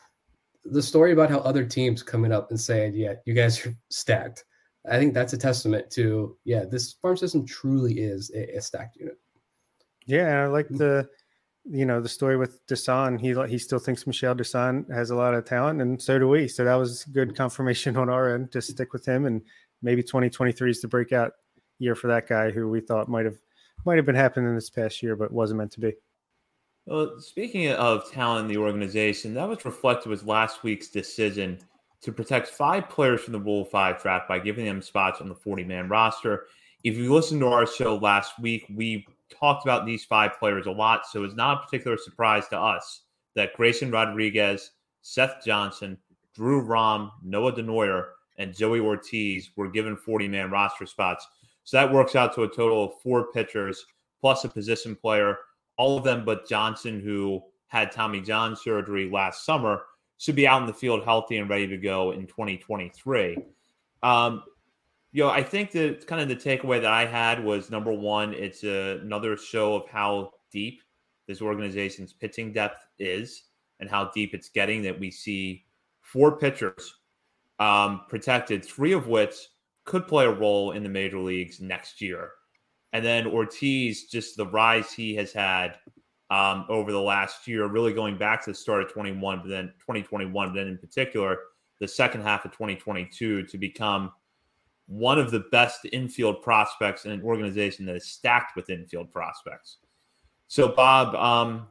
the story about how other teams coming up and saying, "Yeah, you guys are <laughs> stacked." I think that's a testament to yeah, this farm system truly is a, a stacked unit. Yeah, and I like mm. the you know the story with Deson. He he still thinks Mishael Deson has a lot of talent, and so do we. So that was good confirmation <laughs> on our end to stick with him, and maybe 2023 is the breakout year for that guy who we thought might have might have been happening this past year, but wasn't meant to be. Well, speaking of talent in the organization, that was reflected with last week's decision to protect five players from the Rule 5 draft by giving them spots on the 40 man roster. If you listened to our show last week, we talked about these five players a lot, so it's not a particular surprise to us that Grayson Rodriguez, Seth Johnson, Drew Rom, Noah Denoyer, and Joey Ortiz were given 40 man roster spots. So that works out to a total of four pitchers plus a position player, all of them but Johnson, who had Tommy John surgery last summer, should be out in the field healthy and ready to go in 2023. Um, you know, I think that kind of the takeaway that I had was number one, it's a, another show of how deep this organization's pitching depth is and how deep it's getting. That we see four pitchers um, protected, three of which could play a role in the major leagues next year. And then Ortiz, just the rise he has had um, over the last year, really going back to the start of 21, but then 2021, but then in particular, the second half of 2022 to become one of the best infield prospects in an organization that is stacked with infield prospects. So, Bob, um,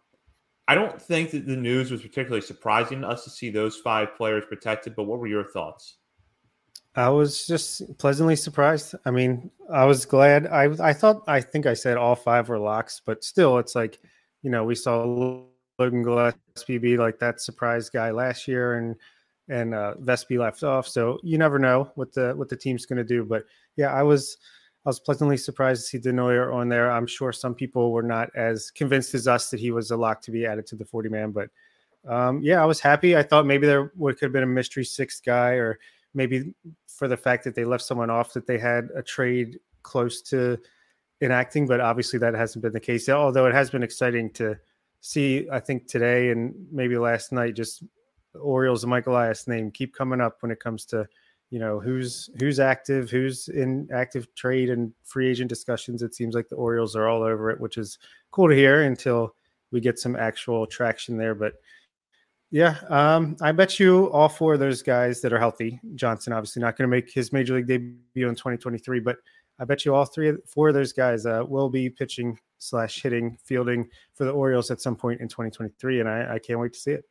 I don't think that the news was particularly surprising to us to see those five players protected, but what were your thoughts? I was just pleasantly surprised. I mean, I was glad. I I thought I think I said all five were locks, but still, it's like you know we saw Logan Gillespie be like that surprise guy last year, and and uh, Vespi left off. So you never know what the what the team's going to do. But yeah, I was I was pleasantly surprised to see Denoyer on there. I'm sure some people were not as convinced as us that he was a lock to be added to the 40 man, but um, yeah, I was happy. I thought maybe there would could have been a mystery sixth guy, or maybe for the fact that they left someone off that they had a trade close to enacting, but obviously that hasn't been the case. Although it has been exciting to see, I think today and maybe last night, just Orioles and Michael Elias name keep coming up when it comes to you know who's who's active, who's in active trade and free agent discussions. It seems like the Orioles are all over it, which is cool to hear until we get some actual traction there. But yeah, um, I bet you all four of those guys that are healthy. Johnson obviously not going to make his major league debut in 2023, but I bet you all three, four of those guys uh, will be pitching slash hitting, fielding for the Orioles at some point in 2023, and I, I can't wait to see it.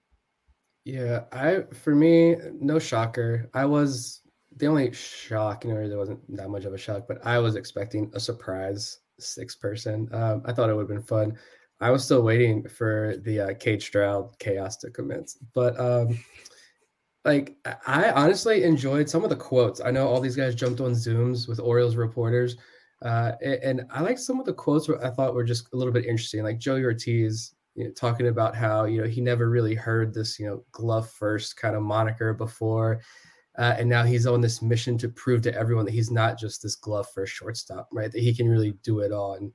Yeah, I for me, no shocker. I was the only shock, you know, there wasn't that much of a shock, but I was expecting a surprise six person. Um, I thought it would have been fun. I was still waiting for the uh, Cade Strowd chaos to commence, but um, like I honestly enjoyed some of the quotes. I know all these guys jumped on Zooms with Orioles reporters, uh, and, and I like some of the quotes. I thought were just a little bit interesting, like Joey Ortiz you know, talking about how you know he never really heard this you know glove first kind of moniker before uh, and now he's on this mission to prove to everyone that he's not just this glove first shortstop right? That he can really do it all. And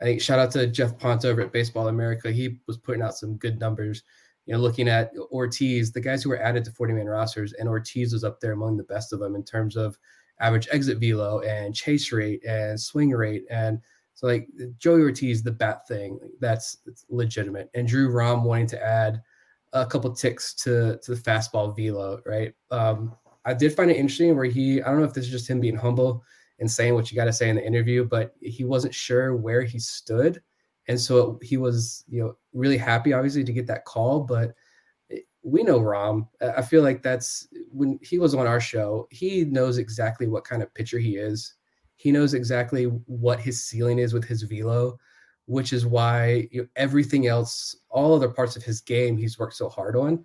i think shout out to Geoff Pontes over at baseball america. He was putting out some good numbers you know looking at ortiz the guys who were added to 40 man rosters and ortiz was up there among the best of them in terms of average exit velo and chase rate and swing rate and so like Joey Ortiz, the bat thing, that's, legitimate. And Drew Rom wanting to add a couple ticks to to the fastball velo, right? Um, I did find it interesting where he, I don't know if this is just him being humble and saying what you got to say in the interview, but he wasn't sure where he stood. And so he was, you know, really happy, obviously, to get that call. But we know Rom. I feel like that's when he was on our show, he knows exactly what kind of pitcher he is. He knows exactly what his ceiling is with his velo, which is why you know, everything else, all other parts of his game, he's worked so hard on.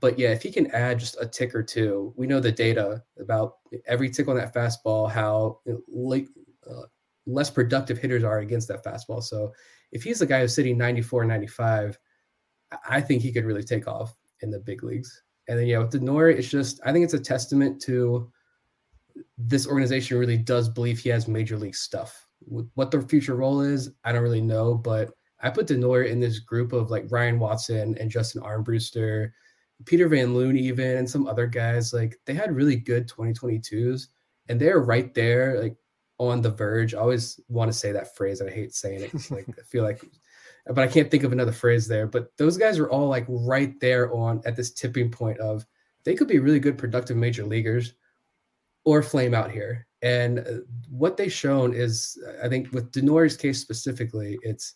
But yeah, if he can add just a tick or two, we know the data about every tick on that fastball, how you know, uh, less productive hitters are against that fastball. So if he's the guy who's sitting 94, 95, I think he could really take off in the big leagues. And then, yeah, with Denoyer, it's just, I think it's a testament to this organization really does believe he has major league stuff. What the future role is, I don't really know, but I put Denoyer in this group of like Ryan Watson and Justin Armbruster, Peter Van Loon, even and some other guys. Like they had really good 2022s, and they're right there, like on the verge. I always want to say that phrase, and I hate saying it. like I feel like, but I can't think of another phrase there. But those guys are all like right there on at this tipping point of they could be really good, productive major leaguers or flame out here. And uh, what they've shown is, I think, with Denoyer's case specifically, it's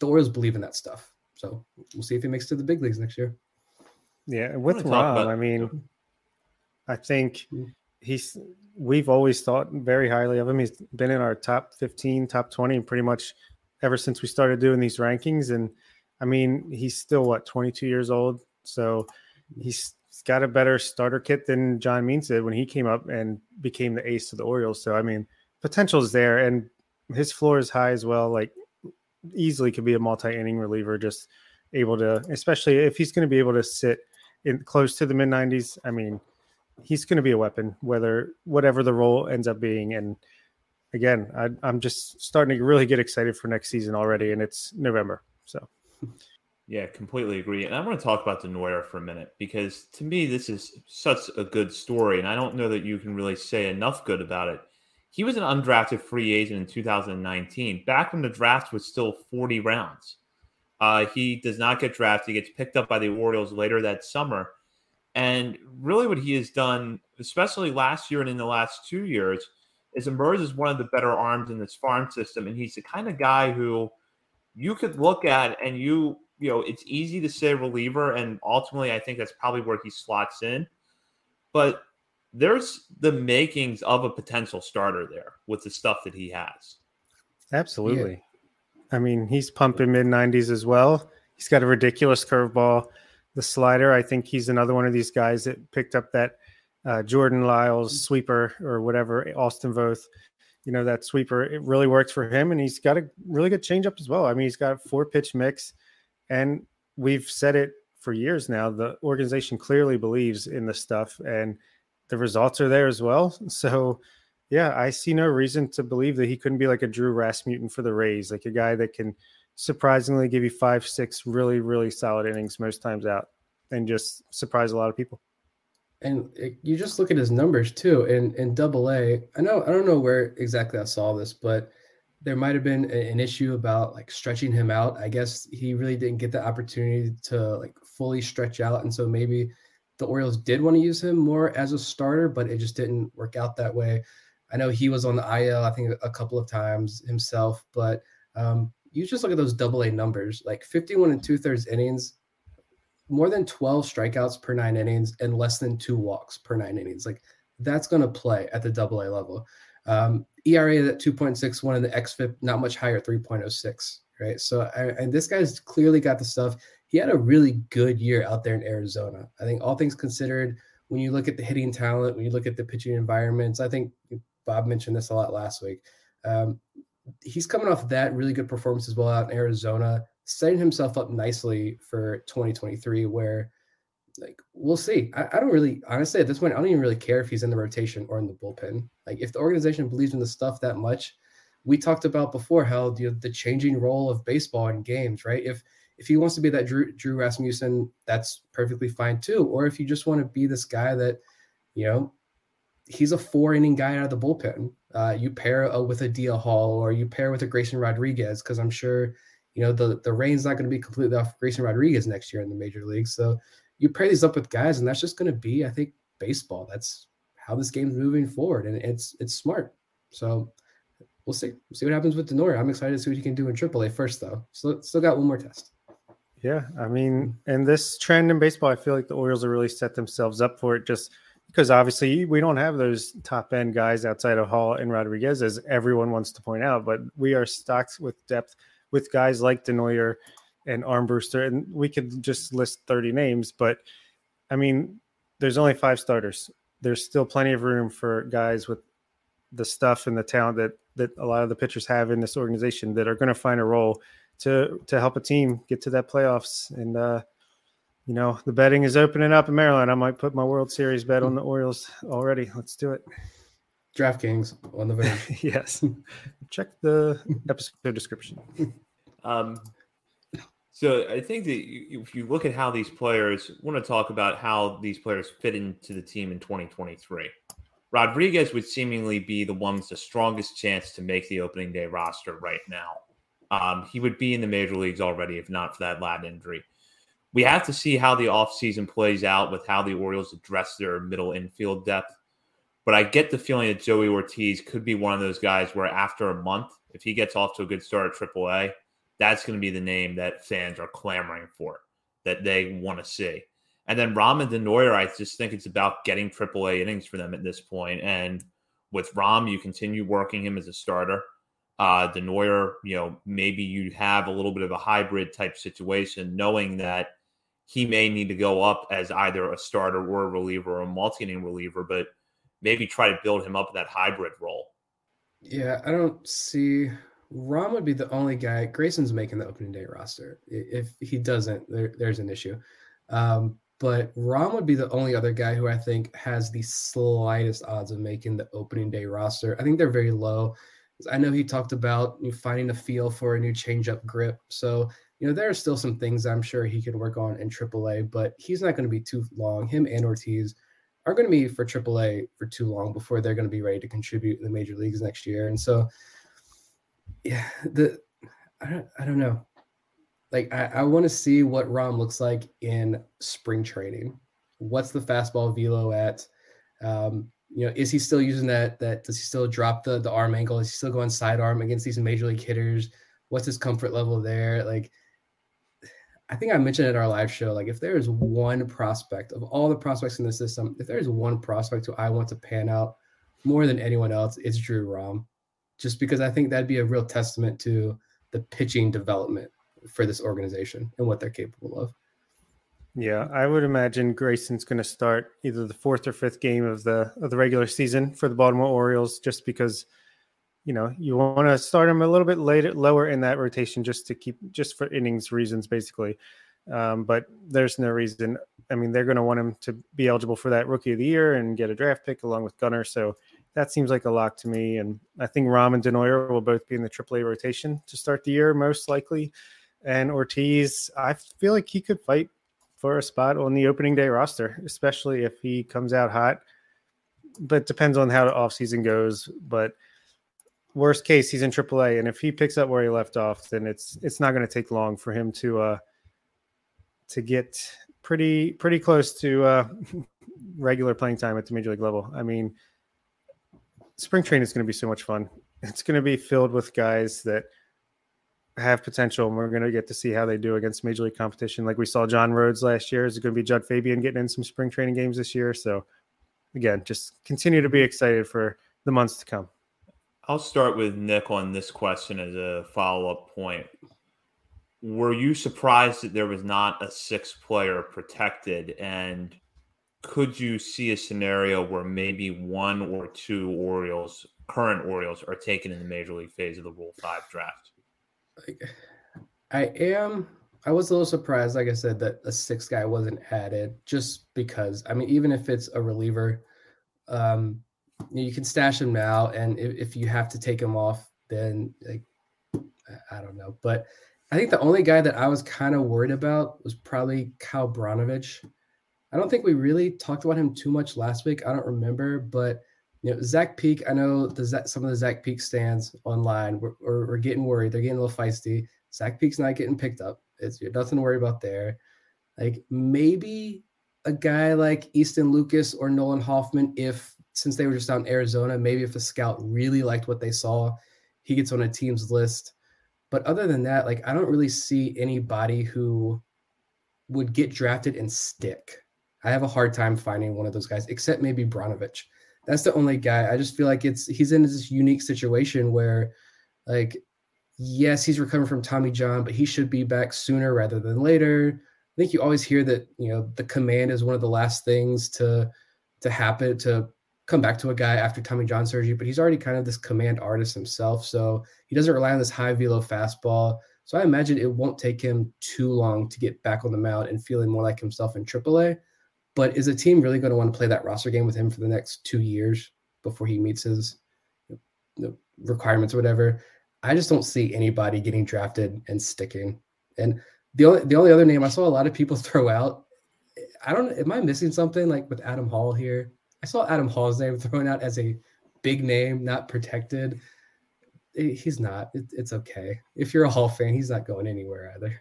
the Orioles believe in that stuff. So we'll see if he makes to the big leagues next year. Yeah, with Rom, I mean, I think hmm. he's. We've always thought very highly of him. He's been in our top fifteen, top twenty, pretty much ever since we started doing these rankings. And I mean, he's still what twenty two years old, so he's he's got a better starter kit than John Means did when he came up and became the ace of the Orioles. So I mean, potential is there, and his floor is high as well. Like easily could be a multi-inning reliever, just able to, especially if he's going to be able to sit in close to the mid 90s. I mean, he's going to be a weapon, whether whatever the role ends up being. And again, I, I'm just starting to really get excited for next season already, and it's November. So <laughs> Yeah, completely agree. And I want to talk about the Denoyer for a minute because to me, this is such a good story. And I don't know that you can really say enough good about it. He was an undrafted free agent in 2019, back when the draft was still 40 rounds. Uh, he does not get drafted. He gets picked up by the Orioles later that summer. And really, what he has done, especially last year and in the last two years, is emerged as one of the better arms in this farm system. And he's the kind of guy who you could look at and you you know, it's easy to say reliever, and ultimately, I think that's probably where he slots in. But there's the makings of a potential starter there with the stuff that he has. Absolutely. Yeah. I mean, he's pumping mid 90s as well. He's got a ridiculous curveball. The slider, I think he's another one of these guys that picked up that uh, Jordan Lyles sweeper or whatever, Austin Voth, you know, that sweeper. It really works for him. And he's got a really good changeup as well. I mean, he's got a four pitch mix. And we've said it for years now. The organization clearly believes in the stuff, and the results are there as well. <laughs> So, yeah, I see no reason to believe that he couldn't be like a Drew Rasmussen for the Rays, like a guy that can surprisingly give you five, six really, really solid innings most times out and just surprise a lot of people. And eh, you just look at his numbers too. In in Double A, I know I don't know where exactly I saw this, but there might have been an issue about like stretching him out. I guess he really didn't get the opportunity to like fully stretch out, and so maybe the Orioles did want to use him more as a starter, but it just didn't work out that way. I know he was on the IL, I think a couple of times himself, but um, you just look at those double A numbers, like 51 and two thirds innings, more than 12 strikeouts per nine innings, and less than two walks per nine innings. Like that's going to play at the double A level. Um, ERA at 2.61 and the XFIP not much higher, 3.06. Right. So, I, and this guy's clearly got the stuff. He had a really good year out there in Arizona. I think all things considered, when you look at the hitting talent, when you look at the pitching environments, I think Bob mentioned this a lot last week. Um, he's coming off that really good performance as well out in Arizona, setting himself up nicely for 2023, where like we'll see. I, I, don't really honestly at this point, I don't even really care if he's in the rotation or in the bullpen. Like if the organization believes in the stuff that much, we talked about before how the, the changing role of baseball in games, right? If if he wants to be that Drew, Drew Rasmussen, that's perfectly fine too. Or if you just want to be this guy that, you know, he's a four inning guy out of the bullpen. Uh, you pair uh, with a DL Hall or you pair with a Grayson Rodriguez because I'm sure, you know, the the rain's not going to be completely off Grayson Rodriguez next year in the major leagues. So you pair these up with guys, and that's just going to be, I think, baseball. That's how this game's moving forward, and it's it's smart. So we'll see. We'll see what happens with Denoyer. I'm excited to see what he can do in AAA first, though. So still got one more test. Yeah, I mean, and this trend in baseball, I feel like the Orioles are really set themselves up for it, just because obviously we don't have those top end guys outside of Hall and Rodriguez, as everyone wants to point out. But we are stocked with depth with guys like Denoyer and Armbruster, and we could just list 30 names, but I mean, there's only five starters. There's still plenty of room for guys with the stuff and the talent that that a lot of the pitchers have in this organization that are going to find a role to to help a team get to that playoffs. And uh, you know, the betting is opening up in Maryland. I might put my World Series bet on the Orioles already. Let's do it. DraftKings on the <laughs> bench. yes. <laughs> Check the episode description. Um, so I think that if you look at how these players want to talk about how these players fit into the team in 2023, Rodriguez would seemingly be the one with the strongest chance to make the opening day roster right now. Um, he would be in the major leagues already if not for that lat injury. We have to see how the offseason plays out with how the Orioles address their middle infield depth. But I get the feeling that Joey Ortiz could be one of those guys where after a month, if he gets off to a good start at AAA, that's going to be the name that fans are clamoring for, that they want to see. And then Rom Denoyer, I just think it's about getting AAA innings for them at this point. And with Rom, you continue working him as a starter. Uh, Denoyer, you know, maybe you have a little bit of a hybrid type situation, knowing that he may need to go up as either a starter or a reliever or a multi-inning reliever, but maybe try to build him up that hybrid role. Yeah, I don't see Rom would be the only guy. Grayson's making the opening day roster. If he doesn't, there, there's an issue. Um, but Rom would be the only other guy who I think has the slightest odds of making the opening day roster. I think they're very low. I know he talked about finding a feel for a new changeup grip. So you know, there are still some things I'm sure he could work on in AAA, but he's not going to be too long. Him and Ortiz are going to be for AAA for too long before they're going to be ready to contribute in the major leagues next year. And so, yeah, the I don't, I don't know. Like I, I want to see what Rom looks like in spring training. What's the fastball velo at? Um, you know, is he still using that? That does he still drop the the arm angle? Is he still going sidearm against these major league hitters? What's his comfort level there? Like I think I mentioned at our live show, like if there is one prospect of all the prospects in the system, if there is one prospect who I want to pan out more than anyone else, it's Drew Rom. Just because I think that'd be a real testament to the pitching development for this organization and what they're capable of. Yeah, I would imagine Grayson's going to start either the fourth or fifth game of the of the regular season for the Baltimore Orioles, just because you know you want to start him a little bit later lower in that rotation just to keep just for innings reasons basically um, but there's no reason i mean they're going to want him to be eligible for that rookie of the year and get a draft pick along with Gunnar. so that seems like a lock to me and i think rom and denoyer will both be in the aaa rotation to start the year most likely and ortiz i feel like he could fight for a spot on the opening day roster especially if he comes out hot but depends on how the offseason goes but worst case he's in AAA, and if he picks up where he left off, then it's it's not going to take long for him to uh to get pretty pretty close to uh <laughs> regular playing time at the major league level. I mean, spring training is going to be so much fun. It's going to be filled with guys that have potential, and we're going to get to see how they do against major league competition. Like we saw John Rhodes last year. Is it going to be Jud Fabian getting in some spring training games this year? So again, just continue to be excited for the months to come. I'll start with Nick on this question as a follow up point. Were you surprised that there was not a six player protected? And could you see a scenario where maybe one or two Orioles, current Orioles, are taken in the major league phase of the Rule 5 draft? I am. I was a little surprised, like I said, that a six guy wasn't added just because, I mean, even if it's a reliever, um, you can stash him now, and if, if you have to take him off, then like I don't know. But I think the only guy that I was kind of worried about was probably Kyle Brnovich. I don't think we really talked about him too much last week. I don't remember, but you know, Zach Peek. I know the some of the Zach Peek stands online were, getting worried. They're getting a little feisty. Zach Peek's not getting picked up. It's nothing to worry about there. Like maybe a guy like Easton Lucas or Nolan Hoffman, if since they were just out in Arizona, maybe if a scout really liked what they saw, he gets on a team's list. But other than that, like I don't really see anybody who would get drafted and stick. I have a hard time finding one of those guys, except maybe Brnovich. That's the only guy. I just feel like it's he's in this unique situation where, like, yes, he's recovering from Tommy John, but he should be back sooner rather than later. I think you always hear that you know the command is one of the last things to to happen to come back to a guy after Tommy John surgery, but he's already kind of this command artist himself. So he doesn't rely on this high velo fastball. So I imagine it won't take him too long to get back on the mound and feeling more like himself in AAA. But is a team really going to want to play that roster game with him for the next two years before he meets his requirements or whatever? I just don't see anybody getting drafted and sticking. And the only the only other name I saw a lot of people <laughs> throw out, I don't am I missing something like with Adam Hall here? I saw Adam Hall's name <laughs> thrown out as a big name, not protected. He's not. it's okay. If you're a Hall fan, he's not going anywhere either.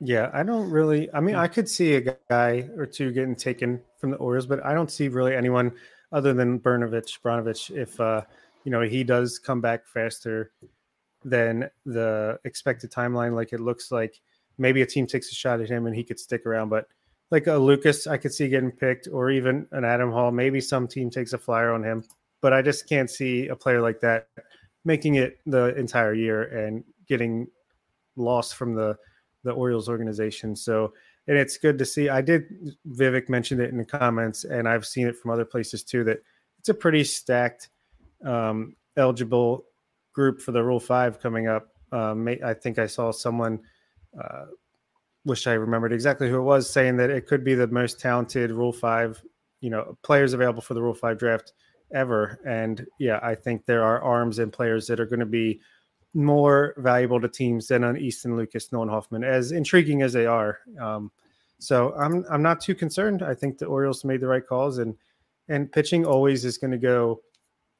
Yeah, I don't really. I mean, I could see a guy or two getting taken from the Orioles, but I don't see really anyone other than Brnovich, Brnovich. If uh, you know he does come back faster than the expected timeline, like it looks like, maybe a team takes a shot at him and he could stick around. But like a Lucas, I could see getting picked, or even an Adam Hall. Maybe some team takes a flyer on him, but I just can't see a player like that making it the entire year and getting lost from the the Orioles organization. So, and it's good to see. I did Vivek mentioned it in the comments, and I've seen it from other places too. That it's a pretty stacked um, eligible group for the Rule Five coming up. Um, I think I saw someone. Uh, wish I remembered exactly who it was saying that it could be the most talented Rule Five, you know, players available for the Rule Five draft ever. And yeah, I think there are arms and players that are going to be more valuable to teams than an Easton Lucas, Nolan Hoffman, as intriguing as they are. Um, so I'm I'm not too concerned. I think the Orioles made the right calls, and and pitching always is going to go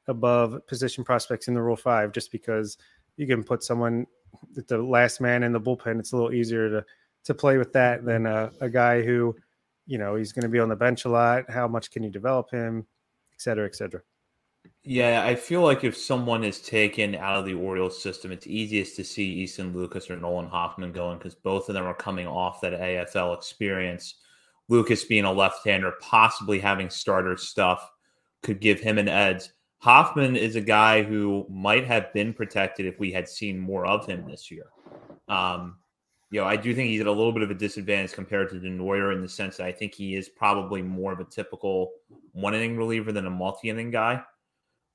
above position prospects in the Rule Five, just because you can put someone at the last man in the bullpen. It's a little easier to to play with that than a, a guy who, you know, he's going to be on the bench a lot. How much can you develop him, et cetera, et cetera. Yeah, I feel like if someone is taken out of the Orioles system, it's easiest to see Easton Lucas or Nolan Hoffman going because both of them are coming off that AFL experience. Lucas being a left-hander, possibly having starter stuff, could give him an edge. Hoffman is a guy who might have been protected if we had seen more of him this year. Um, you know, I do think he's at a little bit of a disadvantage compared to Denoyer in the sense that I think he is probably more of a typical one inning reliever than a multi inning guy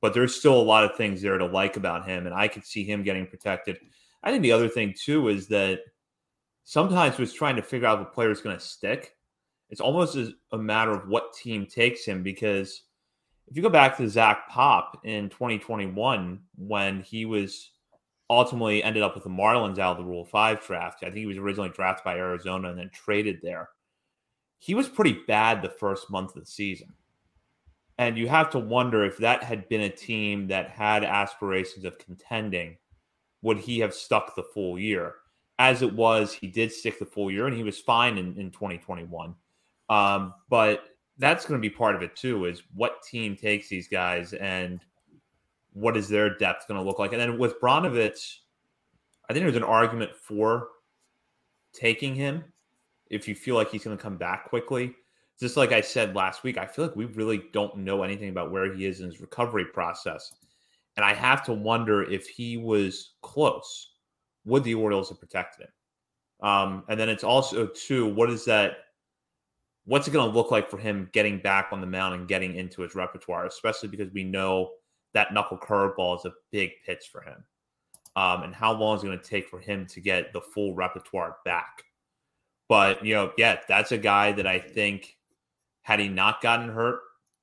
but there's still a lot of things there to like about him, and I could see him getting protected. I think the other thing too is that sometimes with trying to figure out if a player is going to stick, it's almost a matter of what team takes him. Because if you go back to Zach Pop in 2021, when he was ultimately ended up with the Marlins out of the Rule Five draft, I think he was originally drafted by Arizona and then traded there. He was pretty bad the first month of the season. And you have to wonder if that had been a team that had aspirations of contending, would he have stuck the full year? As it was, he did stick the full year and he was fine in, in 2021. Um, but that's going to be part of it too is what team takes these guys and what is their depth going to look like? And then with Brnovich, I think there's an argument for taking him if you feel like he's going to come back quickly just like I said last week, I feel like we really don't know anything about where he is in his recovery process. And I have to wonder if he was close, would the Orioles have protected him? Um, and then it's also, too, what is that? What's it going to look like for him getting back on the mound and getting into his repertoire, especially because we know that knuckle curveball is a big pitch for him. Um, and how long is it going to take for him to get the full repertoire back? But, you know, yeah, that's a guy that I think had he not gotten hurt,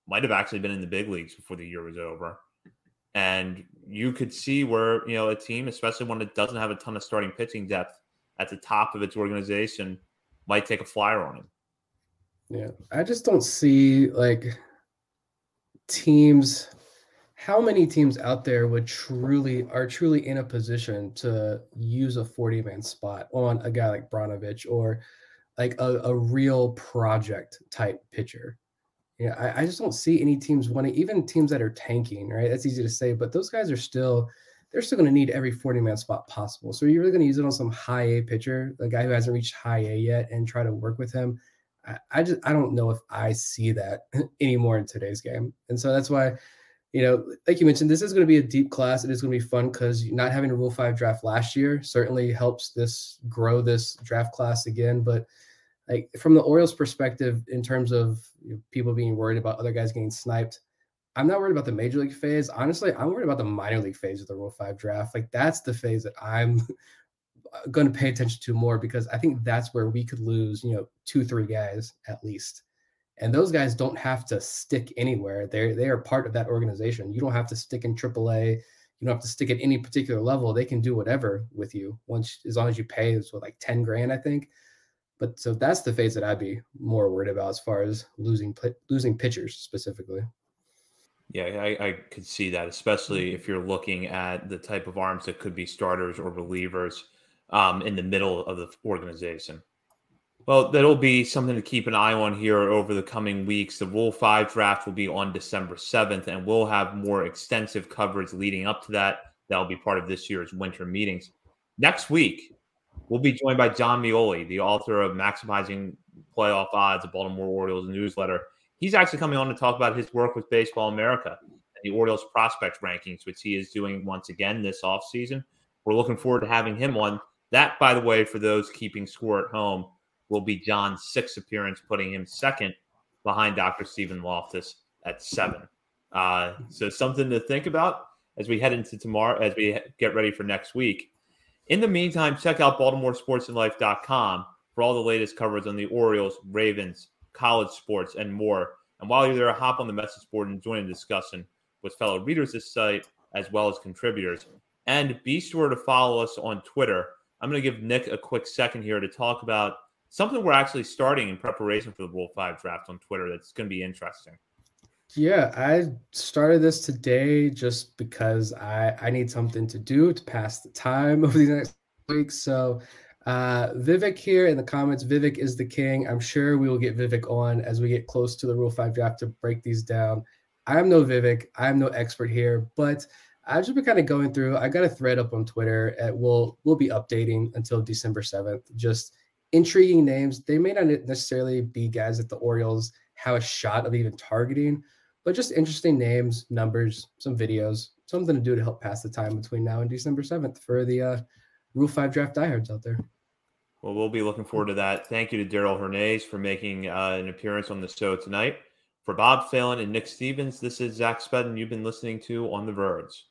might have actually been in the big leagues before the year was over. And you could see where, you know, a team, especially one that doesn't have a ton of starting pitching depth at the top of its organization, might take a flyer on him. Yeah. I just don't see like teams how many teams out there would truly are truly in a position to use a 40 man spot on a guy like Brnovich or like a, a real project type pitcher. Yeah, I, I just don't see any teams wanting, even teams that are tanking, right? That's easy to say, but those guys are still, they're still going to need every 40 man spot possible. So you're really going to use it on some high A pitcher, the guy who hasn't reached high A yet, and try to work with him. I, I just, I don't know if I see that <laughs> anymore in today's game. And so that's why, you know, like you mentioned, this is going to be a deep class. It is going to be fun because not having a Rule 5 draft last year certainly helps this grow this draft class again. But like from the Orioles' perspective, in terms of you know, people being worried about other guys getting sniped, I'm not worried about the major league phase. Honestly, I'm worried about the minor league phase of the Rule Five draft. Like that's the phase that I'm <laughs> going to pay attention to more because I think that's where we could lose, you know, two, three guys at least. And those guys don't have to stick anywhere. They're they are part of that organization. You don't have to stick in AAA. You don't have to stick at any particular level. They can do whatever with you once as long as you pay is what like 10 grand, I think. But so that's the phase that I'd be more worried about as far as losing losing pitchers specifically. Yeah, I, I, could see that, especially if you're looking at the type of arms that could be starters or relievers um, in the middle of the organization. Well, that'll be something to keep an eye on here over the coming weeks. The Rule 5 draft will be on December 7th, and we'll have more extensive coverage leading up to that. That'll be part of this year's winter meetings. Next week, We'll be joined by Jon Meoli, the author of Maximizing Playoff Odds, a Baltimore Orioles newsletter. He's actually coming on to talk about his work with Baseball America and the Orioles prospect rankings, which he is doing once again this offseason. We're looking forward to having him on. That, by the way, for those keeping score at home, will be John's sixth appearance, putting him second behind Dr. Stephen Loftus at seven. Uh, so something to think about as we head into tomorrow, as we get ready for next week. In the meantime, check out BaltimoreSportsAndLife.com for all the latest coverage on the Orioles, Ravens, college sports, and more. And while you're there, hop on the message board and join the discussion with fellow readers this site as well as contributors. And be sure to follow us on Twitter. I'm going to give Nick a quick second here to talk about something we're actually starting in preparation for the Rule 5 draft on Twitter that's going to be interesting. Yeah, I started this today just because I, I need something to do to pass the time <laughs> over these next weeks. So uh, Vivek here in the comments. Vivek is the king. I'm sure we will get Vivek on as we get close to the Rule 5 draft to break these down. I'm no Vivek. I'm no expert here, but I've just been kind of going through. I got a thread up on Twitter. At, we'll we'll be updating until December 7th. Just intriguing names. They may not necessarily be guys that the Orioles have a shot of even targeting, but just interesting names, numbers, some videos, something to do to help pass the time between now and December 7th for the uh, Rule 5 draft diehards out there. Well, we'll be looking forward to that. Thank you to Darell Hernaiz for making uh, an appearance on the show tonight. For Bob Phelan and Nick Stevens, this is Zach Spedden. You've been listening to On the Verge.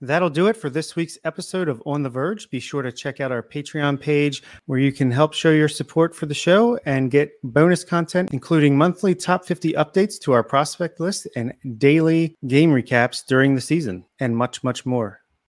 That'll do it for this week's episode of On the Verge. Be sure to check out our Patreon page where you can help show your support for the show and get bonus content, including monthly top 50 updates to our prospect list and daily game recaps during the season, and much, much more.